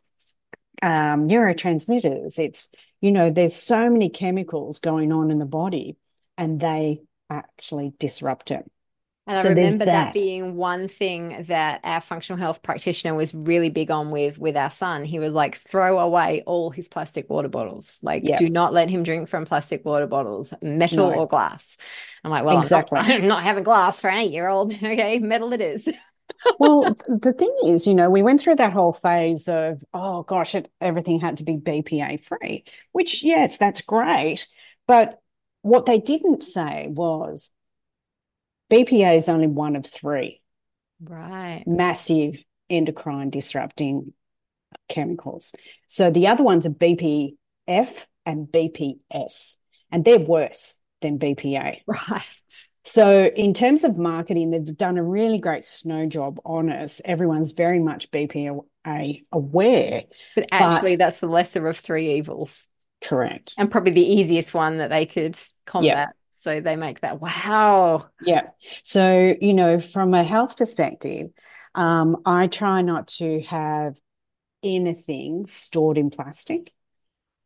um, neurotransmitters. It's you know, there's so many chemicals going on in the body, and they actually disrupt it. And I remember that. that. being one thing that our functional health practitioner was really big on with with our son. He was like, throw away all his plastic water bottles. Like, do not let him drink from plastic water bottles, metal no. or glass. I'm like, well, exactly. I'm, not, I'm not having glass for an eight year old. Okay, metal it is. well, the thing is, you know, we went through that whole phase of, oh gosh, it, everything had to be BPA free, which, yes, that's great. But what they didn't say was BPA is only one of three. Right. Massive endocrine disrupting chemicals. So the other ones are BPF and BPS, and they're worse than BPA. Right. So, in terms of marketing, they've done a really great snow job on us. Everyone's very much BPA aware. But actually, but, that's the lesser of three evils. Correct. And probably the easiest one that they could combat. So they make that wow. Yeah. So, you know, from a health perspective, um, I try not to have anything stored in plastic.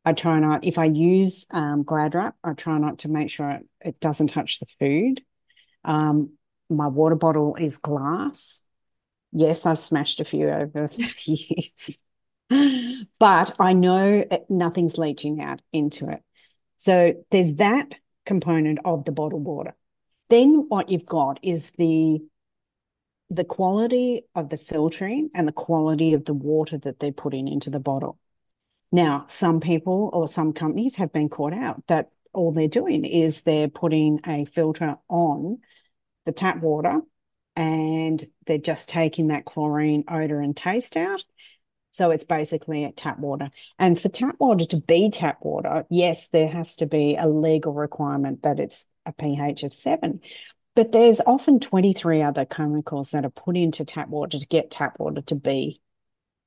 I try not, if I use um, Glad wrap, I try not to make sure it, it doesn't touch the food. Um, my water bottle is glass. Yes, I've smashed a few over the years, but I know it, nothing's leaching out into it. So there's that component of the bottled water. Then what you've got is the the quality of the filtering and the quality of the water that they're putting into the bottle. Now, some people or some companies have been caught out that all they're doing is they're putting a filter on the tap water and they're just taking that chlorine odor and taste out. So it's basically tap water. And for tap water to be tap water, yes, there has to be a legal requirement that it's a pH of seven. But there's often 23 other chemicals that are put into tap water to get tap water to be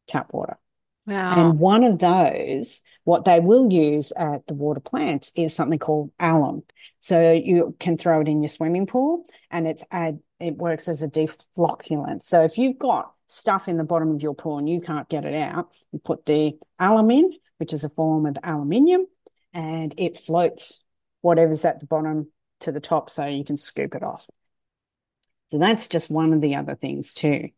tap water. Wow. And one of those, what they will use at the water plants is something called alum. So you can throw it in your swimming pool and it's add, it works as a deflocculant. So if you've got stuff in the bottom of your and you can't get it out, you put the alum in, which is a form of aluminium, and it floats whatever's at the bottom to the top so you can scoop it off. So that's just one of the other things too.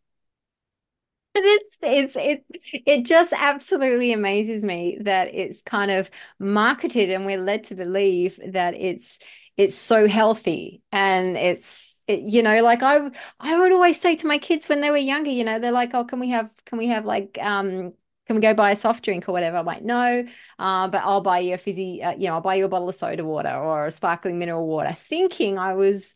But it's it's it it just absolutely amazes me that it's kind of marketed and we're led to believe that it's it's so healthy and it's it, you know like I I would always say to my kids when they were younger you know they're like oh can we have can we have like um can we go buy a soft drink or whatever? I'm like, no, uh, but I'll buy you a fizzy, uh, you know, I'll buy you a bottle of soda water or a sparkling mineral water, thinking I was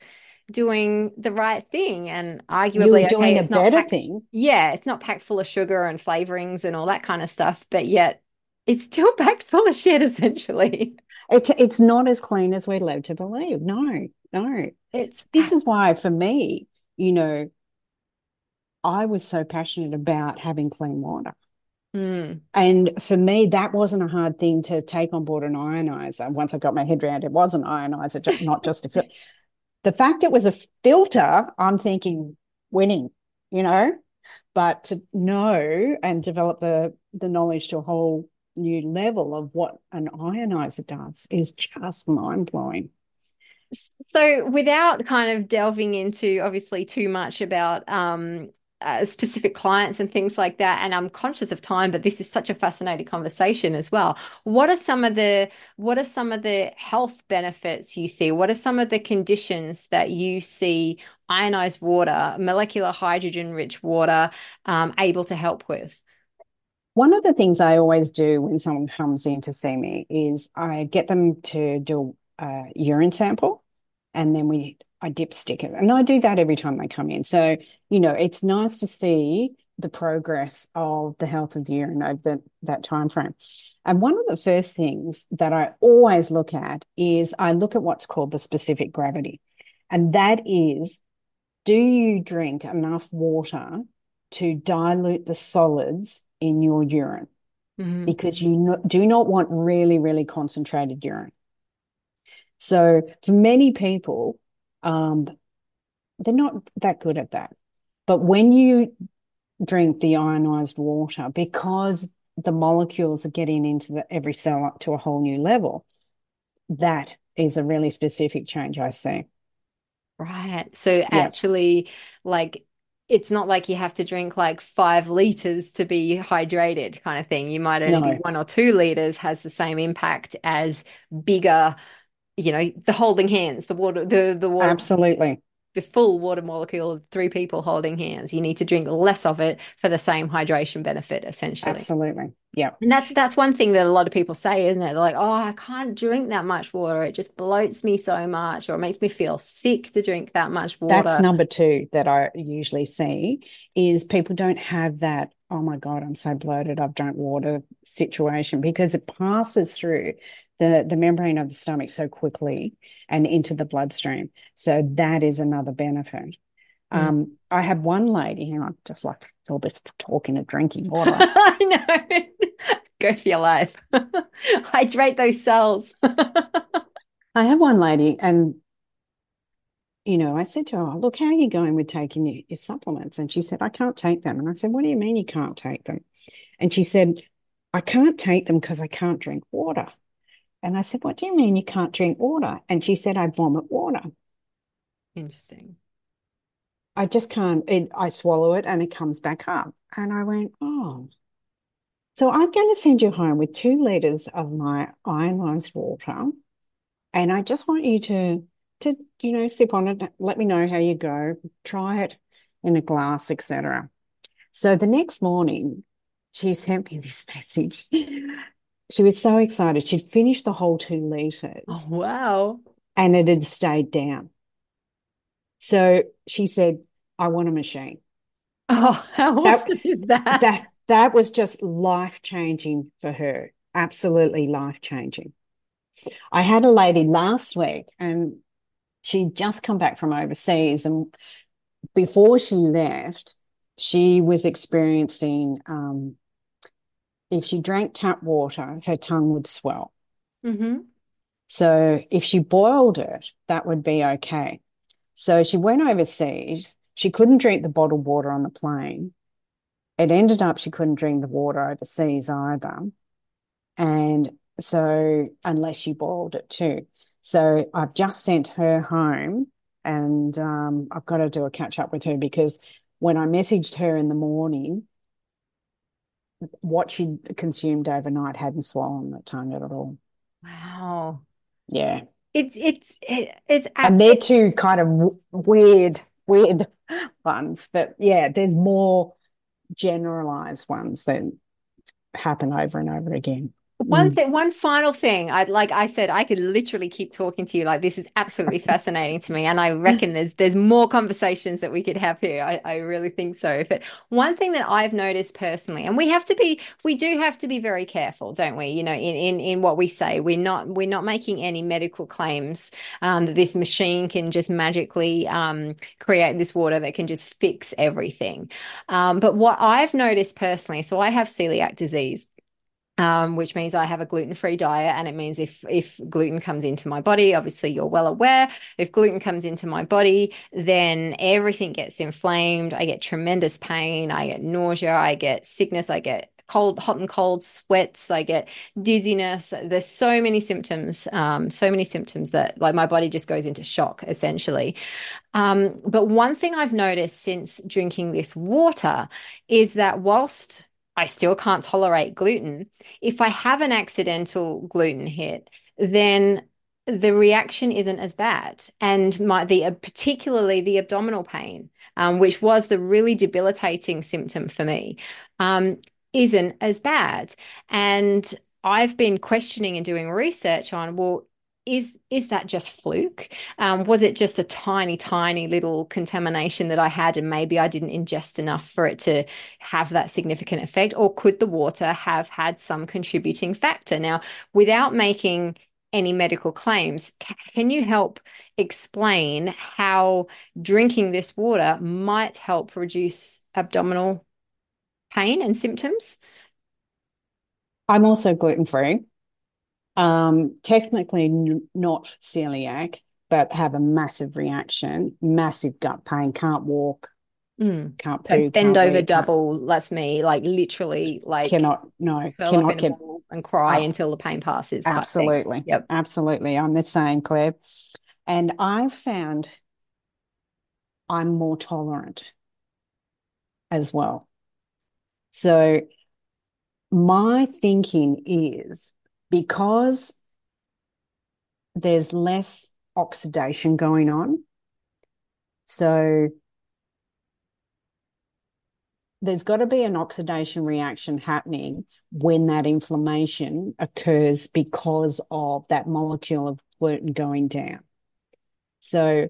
doing the right thing and arguably You're doing okay, a it's not better packed, thing. yeah, it's not packed full of sugar and flavorings and all that kind of stuff, but yet it's still packed full of shit essentially. It's it's not as clean as we're led to believe. No, no. It's This is why for me, you know, I was so passionate about having clean water. mm, And for me, that wasn't a hard thing to take on board an ionizer. Once I got my head around it, was an ionizer, not just a filter. The fact it was a filter, I'm thinking winning, you know. But to know and develop the the knowledge to a whole new level of what an ionizer does is just mind blowing. so without kind of delving into obviously too much about um uh, specific clients and things like that and I'm conscious of time but this is such a fascinating conversation as well. What are some of the what are some of the health benefits you see? What are some of the conditions that you see ionized water molecular hydrogen rich water um, able to help with One of the things I always do when someone comes in to see me is I get them to do a urine sample and then we I dipstick it. And I do that every time they come in. So, you know, it's nice to see the progress of the health of the urine over the, that time frame. And one of the first things that I always look at is I look at what's called the specific gravity. And that is, do you drink enough water to dilute the solids in your urine? Mhm. Because you no, do not want really, really concentrated urine. So for many people, um, they're not that good at that. But when you drink the ionized water, because the molecules are getting into the, every cell up to a whole new level, that is a really specific change I see. Right. So Yeah, actually, like, it's not like you have to drink like five liters to be hydrated, kind of thing. You might only be one or two liters has the same impact as bigger, you know, the holding hands, the water, the the water, absolutely, the full water molecule of three people holding hands. You need to drink less of it for the same hydration benefit, essentially. absolutely. Yeah. And that's that's one thing that a lot of people say, isn't it? They're like, oh, I can't drink that much water. It just bloats me so much, or it makes me feel sick to drink that much water. That's number two that I usually see is people don't have that, oh my God, I'm so bloated, I've drunk water situation because it passes through the, the membrane of the stomach so quickly and into the bloodstream. So that is another benefit. Mm. Um, I had one lady, and I'm just like all this talking of drinking water. I know. Go for your life. Hydrate those cells. I had one lady, and you know, I said to her, Look, how are you going with taking your, your supplements? And she said, I can't take them. And I said, What do you mean you can't take them? And she said, I can't take them because I can't drink water. And I said, What do you mean you can't drink water? And she said, I vomit water. Interesting. I just can't, it, I swallow it and it comes back up. And I went, Oh. So I'm going to send you home with two liters of my ionized water. And I just want you to, to, you know, sip on it, let me know how you go, try it in a glass, etc. So the next morning, she sent me this message. She was so excited. She'd finished the whole two liters Oh, wow. and it had stayed down. So she said, I want a machine. Oh, how That awesome is that? that that was just life changing for her. Absolutely life changing. I had a lady last week and she'd just come back from overseas. And before she left, she was experiencing um, if she drank tap water, her tongue would swell. Mm-hmm. So if she boiled it, that would be okay. So she went overseas. She couldn't drink the bottled water on the plane. It ended up she couldn't drink the water overseas either. And so, unless she boiled it too. So, I've just sent her home and um, I've got to do a catch up with her because when I messaged her in the morning, what she'd consumed overnight hadn't swollen the tongue at all. Wow. Yeah. It's it's it's and they're two kind of weird weird ones, but yeah, there's more generalized ones that happen over and over again. One mm. thing, one final thing. I'd like I said, I could literally keep talking to you. Like this is absolutely fascinating to me, and I reckon there's there's more conversations that we could have here. I, I really think so. But one thing that I've noticed personally, and we have to be, we do have to be very careful, don't we? You know, in in in what we say, we're not we're not making any medical claims um, that this machine can just magically um, create this water that can just fix everything. Um, but what I've noticed personally, so I have celiac disease um, which means I have a gluten free diet. And it means if, if gluten comes into my body, obviously you're well aware, if gluten comes into my body, then everything gets inflamed. I get tremendous pain. I get nausea. I get sickness. I get cold, hot and cold sweats. I get dizziness. There's so many symptoms, um, so many symptoms that like my body just goes into shock essentially. Um, but one thing I've noticed since drinking this water is that whilst I still can't tolerate gluten. If I have an accidental gluten hit, then the reaction isn't as bad. And my the uh, particularly the abdominal pain, um, which was the really debilitating symptom for me, um, isn't as bad. And I've been questioning and doing research on well, is is that just fluke? Um, was it just a tiny, tiny little contamination that I had, and maybe I didn't ingest enough for it to have that significant effect, or could the water have had some contributing factor? Now, without making any medical claims, can you help explain how drinking this water might help reduce abdominal pain and symptoms? I'm also gluten free um, technically n- not celiac, but have a massive reaction, massive gut pain, can't walk, mm. can't poo, bend can't over eat, double. That's me, like literally, like cannot no, cannot get and cry oh, until the pain passes. Absolutely, yep, absolutely. I'm the same, Claire, and I've found I'm more tolerant as well. So my thinking is because there's less oxidation going on. So there's got to be an oxidation reaction happening when that inflammation occurs because of that molecule of gluten going down. So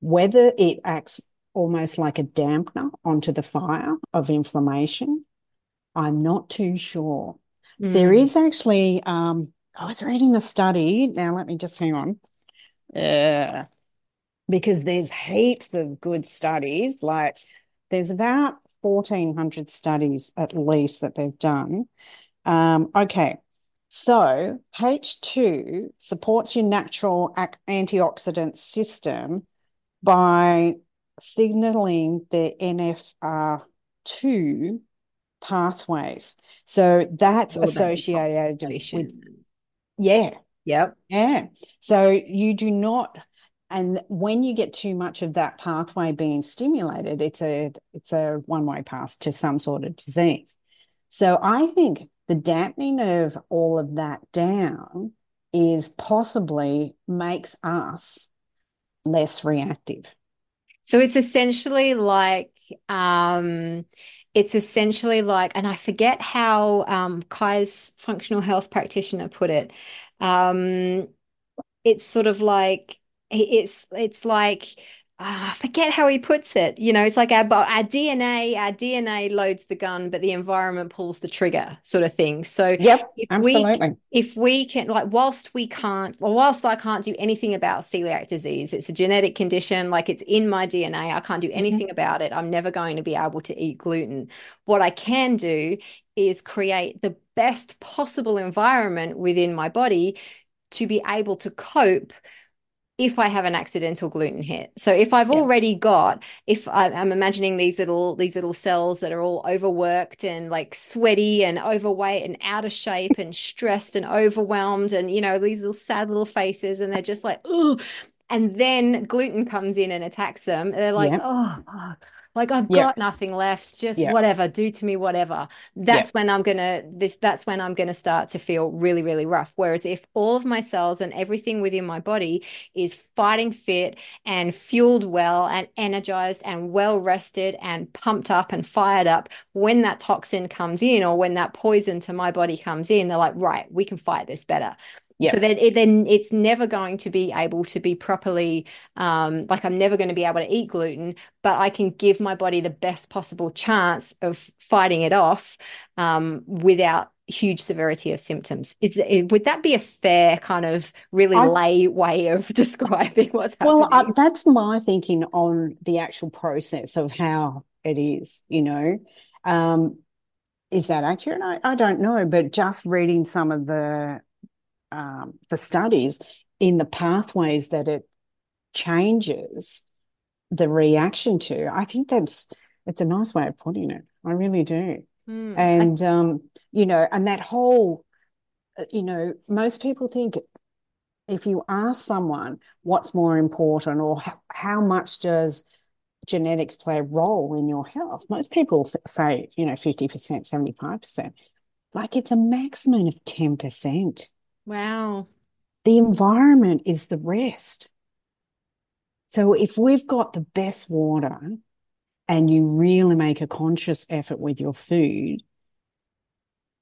whether it acts almost like a dampener onto the fire of inflammation, I'm not too sure. Mm. There is actually, um, I was reading a study. Now, let me just hang on. Uh, because there's heaps of good studies. Like, there's about 1,400 studies at least that they've done. Um, okay. So, H2 supports your natural antioxidant system by signaling the Nrf2 pathways. So that's associated with, yeah. Yep. Yeah. So you do not, and when you get too much of that pathway being stimulated, it's a it's a one way path to some sort of disease. So I think the dampening of all of that down is possibly makes us less reactive. So it's essentially like um, it's essentially like, and I forget how um, Kai's functional health practitioner put it. Um, it's sort of like it's it's like I forget how he puts it. You know, it's like our our DNA, our DNA loads the gun, but the environment pulls the trigger, sort of thing. So, Yep, if absolutely. we if we can, like, whilst we can't, well, whilst I can't do anything about celiac disease, it's a genetic condition, like it's in my DNA. I can't do Mhm. anything about it. I'm never going to be able to eat gluten. What I can do is create the best possible environment within my body to be able to cope if I have an accidental gluten hit. So if I've Yeah. already got, if I, I'm imagining these little these little cells that are all overworked and like sweaty and overweight and out of shape and stressed and overwhelmed and you know these little sad little faces and they're just like oh, and then gluten comes in and attacks them. They're like Yeah. oh. fuck. Like I've Yeah. got nothing left, just Yeah. whatever, do to me whatever. That's when I'm gonna this that's when I'm gonna start to feel really, really rough. Whereas if all of my cells and everything within my body is fighting fit and fueled well and energized and well rested and pumped up and fired up, when that toxin comes in or when that poison to my body comes in, they're like, right, we can fight this better. Yeah. So then, it, then it's never going to be able to be properly, um, like I'm never going to be able to eat gluten, but I can give my body the best possible chance of fighting it off um, without huge severity of symptoms. Is it, would that be a fair kind of really I- lay way of describing what's happening? Well, uh, that's my thinking on the actual process of how it is, you know. Um, is that accurate? I, I don't know, but just reading some of the um, the studies in the pathways that it changes the reaction to, I think that's it's a nice way of putting it. I really do. I- And um, you know, and that whole, uh, you know, most people think if you ask someone what's more important or how, how much does genetics play a role in your health, most people say, you know, 50%, 75%. Like it's a maximum of 10%. Wow. The environment is the rest. So if we've got the best water and you really make a conscious effort with your food,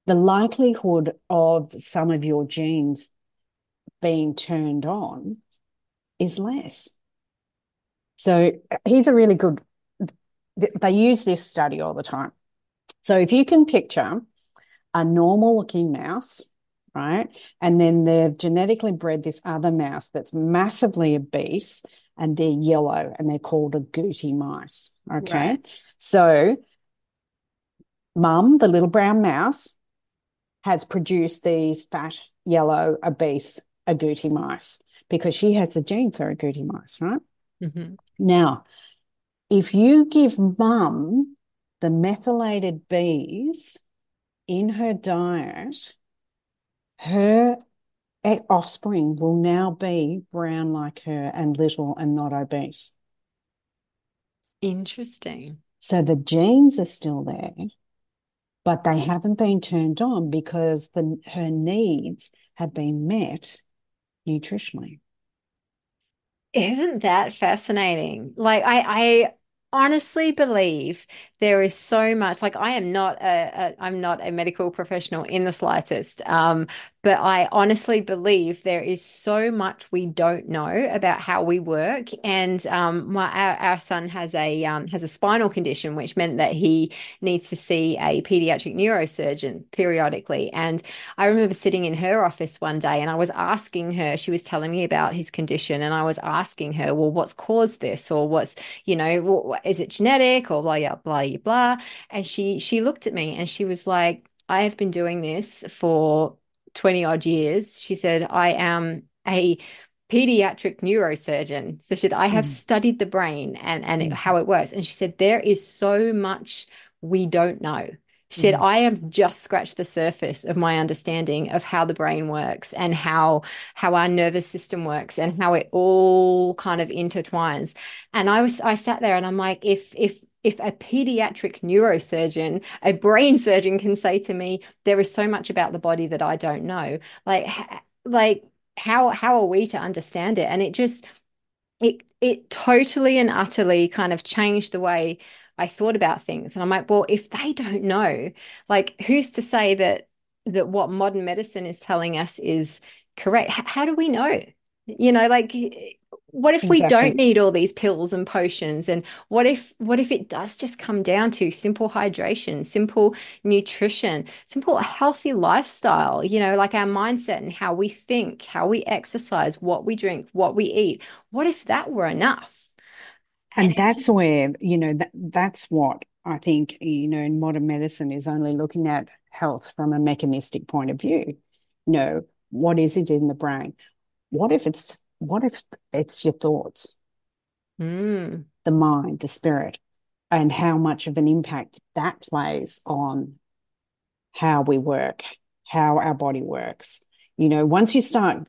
the likelihood of some of your genes being turned on is less. So uh, here's a really good, they use this study all the time. So if you can picture a normal looking mouse, right? And then they've genetically bred this other mouse that's massively obese and they're yellow and they're called agouti mice. Okay. Right. So mum, the little brown mouse, has produced these fat, yellow, obese agouti mice because she has a gene for agouti mice, right? Mhm. Now, if you give mum the methylated Bs in her diet, her offspring will now be brown like her and little and not obese. Interesting. So the genes are still there, but they haven't been turned on because the her needs have been met nutritionally. Isn't that fascinating? Like I, I honestly believe there is so much. Like I am not a, a I'm not a medical professional in the slightest. Um, but I honestly believe there is so much we don't know about how we work. And um, my our, our son has a um, has a spinal condition, which meant that he needs to see a pediatric neurosurgeon periodically. And I remember sitting in her office one day and I was asking her, she was telling me about his condition, and I was asking her, well, what's caused this? Or what's, you know, what, is it genetic or blah, blah, blah, blah. And she she looked at me and she was like, I have been doing this for 20 odd years. She said, I am a pediatric neurosurgeon. So she said, I have Mm. studied the brain and, and it- Mm. how it works. And she said, there is so much we don't know. She said, Mm. I have just scratched the surface of my understanding of how the brain works and how how our nervous system works and how it all kind of intertwines. And I was I sat there and I'm like, if if if a pediatric neurosurgeon, a brain surgeon can say to me, there is so much about the body that I don't know, like like how how are we to understand it? And it just it it totally and utterly kind of changed the way I thought about things. And I'm like, well, if they don't know, like who's to say that that what modern medicine is telling us is correct? H- how do we know? You know, like what if we don't need all these pills and potions? And what if what if it does just come down to simple hydration simple nutrition simple healthy lifestyle? You know like our mindset and how we think how we exercise what we drink what we eat. What if that were enough? And, and that's where you know that that's what i think you know in modern medicine is only looking at health from a mechanistic point of view. You know what is it in the brain? What if it's what if it's your thoughts, mm. the mind, the spirit, and how much of an impact that plays on how we work, how our body works? You know, once you start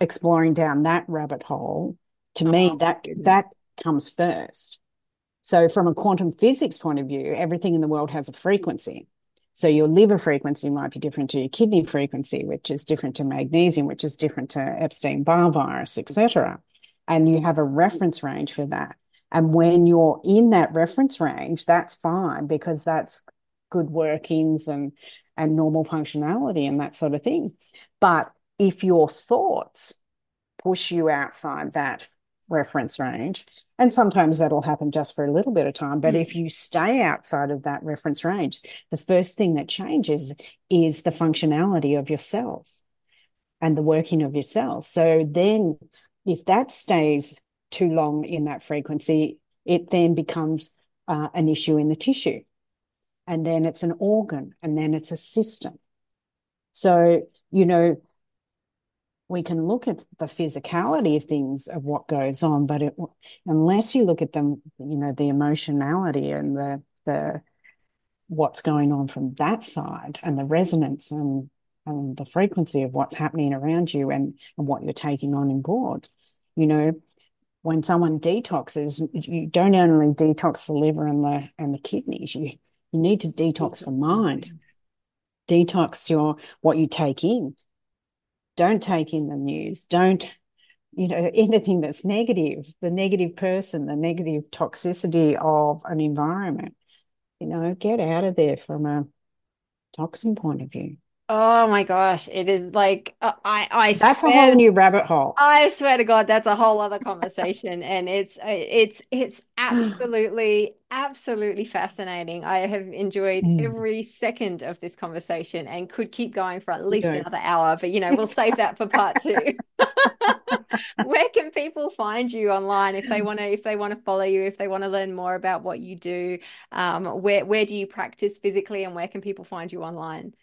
exploring down that rabbit hole, to oh, me, that that comes first. So, from a quantum physics point of view, everything in the world has a frequency. So your liver frequency might be different to your kidney frequency, which is different to magnesium, which is different to Epstein-Barr virus, etc. And you have a reference range for that. And when you're in that reference range, that's fine because that's good workings and and normal functionality and that sort of thing. But if your thoughts push you outside that reference range, and sometimes that'll happen just for a little bit of time. But mm. if you stay outside of that reference range, the first thing that changes is the functionality of your cells and the working of your cells. So then, if that stays too long in that frequency, it then becomes uh, an issue in the tissue. And then it's an organ, and then it's a system. So, you know, we can look at the physicality of things of what goes on, but it, unless you look at them, you know, the emotionality and the the what's going on from that side and the resonance and and the frequency of what's happening around you and, and what you're taking on in board. You know, when someone detoxes, you don't only detox the liver and the and the kidneys, you you need to detox the mind, detox your what you take in don't take in the news. Don't you know anything that's negative the negative person the negative toxicity of an environment you know get out of there from a toxin point of view. Oh my gosh, it is like uh, I I That's swear, a whole new rabbit hole. I swear to God, that's a whole other conversation, and it's uh, it's it's absolutely absolutely fascinating. I have enjoyed mm. every second of this conversation and could keep going for at least another hour, but you know we'll save that for part two. Where can people find you online if they want to if they want to follow you, if they want to learn more about what you do? Um, where where do you practice physically, and where can people find you online?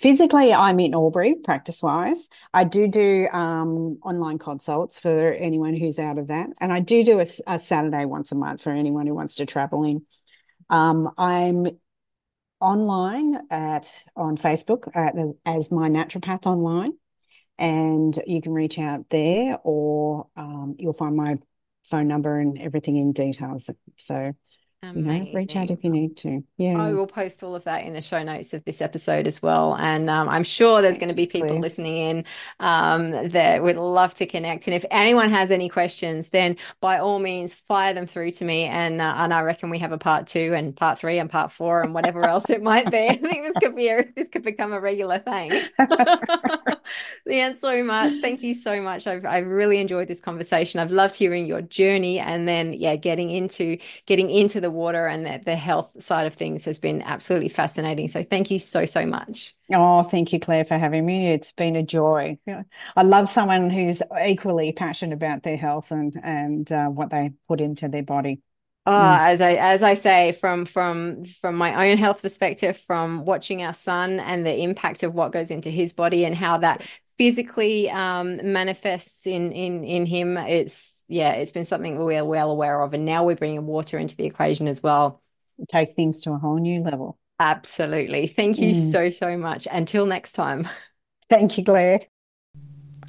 Physically, I'm in Albury, practice wise. I do do um, online consults for anyone who's out of that. And I do do a, a Saturday once a month for anyone who wants to travel in. Um, I'm online at on Facebook at, as my naturopath online. And you can reach out there or um, you'll find my phone number and everything in details. So Amazing. You know, reach out if you need to. Yeah. I will post all of that in the show notes of this episode as well. And um, I'm sure there's going to be people listening in um, that would love to connect. And if anyone has any questions, then by all means, fire them through to me. And uh, and I reckon we have a part two and part three and part four and whatever else it might be. I think this could be a, this could become a regular thing. Leanne, so much. Thank you so much. I've, I've really enjoyed this conversation. I've loved hearing your journey and then, yeah, getting into getting into the water and the, the health side of things has been absolutely fascinating. So thank you so, so much. Oh, thank you, Claire, for having me. It's been a joy. I love someone who's equally passionate about their health and and uh, what they put into their body. Oh, mm. as I as I say, from from from my own health perspective, from watching our son and the impact of what goes into his body and how that physically um, manifests in in in him, it's yeah, it's been something we're well aware of. And now we're bringing water into the equation as well. Take things to a whole new level. Absolutely. Thank you mm. so, so much. Until next time. Thank you, Claire.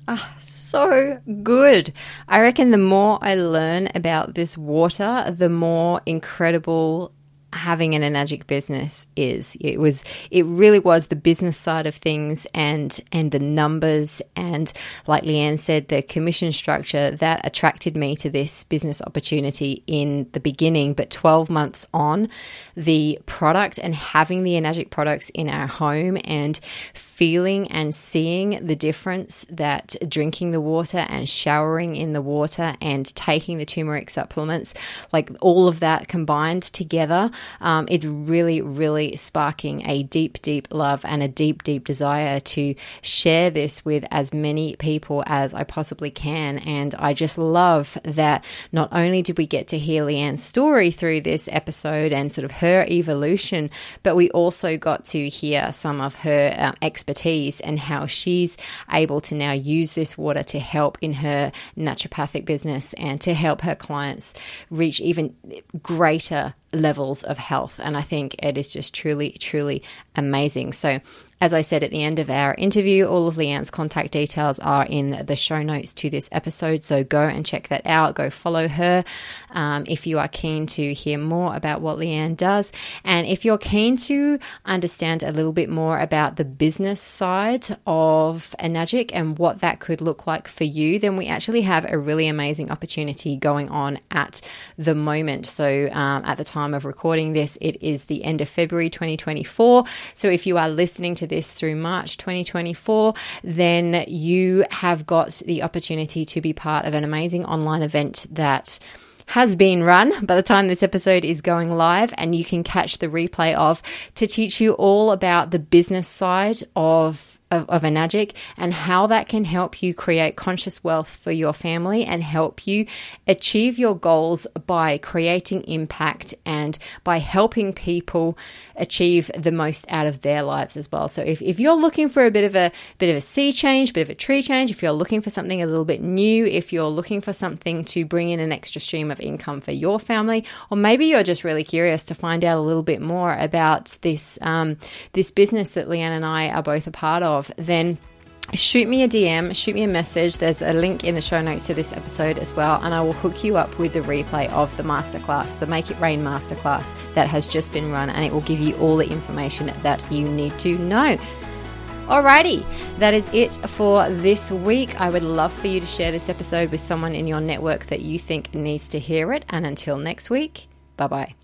Ah, so good. I reckon the more I learn about this water, the more incredible having an enagic business is. It was it really was the business side of things and and the numbers and like Leanne said the commission structure that attracted me to this business opportunity in the beginning but 12 months on the product and having the enagic products in our home and feeling and seeing the difference that drinking the water and showering in the water and taking the turmeric supplements like all of that combined together um, it's really, really sparking a deep, deep love and a deep, deep desire to share this with as many people as I possibly can. And I just love that not only did we get to hear Leanne's story through this episode and sort of her evolution, but we also got to hear some of her uh, expertise and how she's able to now use this water to help in her naturopathic business and to help her clients reach even greater levels of health. And I think it is just truly, truly amazing. So, as I said at the end of our interview, all of Leanne's contact details are in the show notes to this episode. So go and check that out. Go follow her um, if you are keen to hear more about what Leanne does. And if you're keen to understand a little bit more about the business side of Enagic and what that could look like for you, then we actually have a really amazing opportunity going on at the moment. So um, at the time of recording this, it is the end of February 2024. So if you are listening to this through March 2024, then you have got the opportunity to be part of an amazing online event that has been run by the time this episode is going live, and you can catch the replay of to teach you all about the business side of of, of Enagic and how that can help you create conscious wealth for your family and help you achieve your goals by creating impact and by helping people achieve the most out of their lives as well. So if, if you're looking for a bit of a bit of a sea change, bit of a tree change, if you're looking for something a little bit new, if you're looking for something to bring in an extra stream of income for your family, or maybe you're just really curious to find out a little bit more about this um, this business that Leanne and I are both a part of then shoot me a DM, shoot me a message. There's a link in the show notes to this episode as well, and I will hook you up with the replay of the masterclass, the Make It Rain masterclass that has just been run, and it will give you all the information that you need to know. Alrighty, that is it for this week. I would love for you to share this episode with someone in your network that you think needs to hear it. And until next week, bye bye.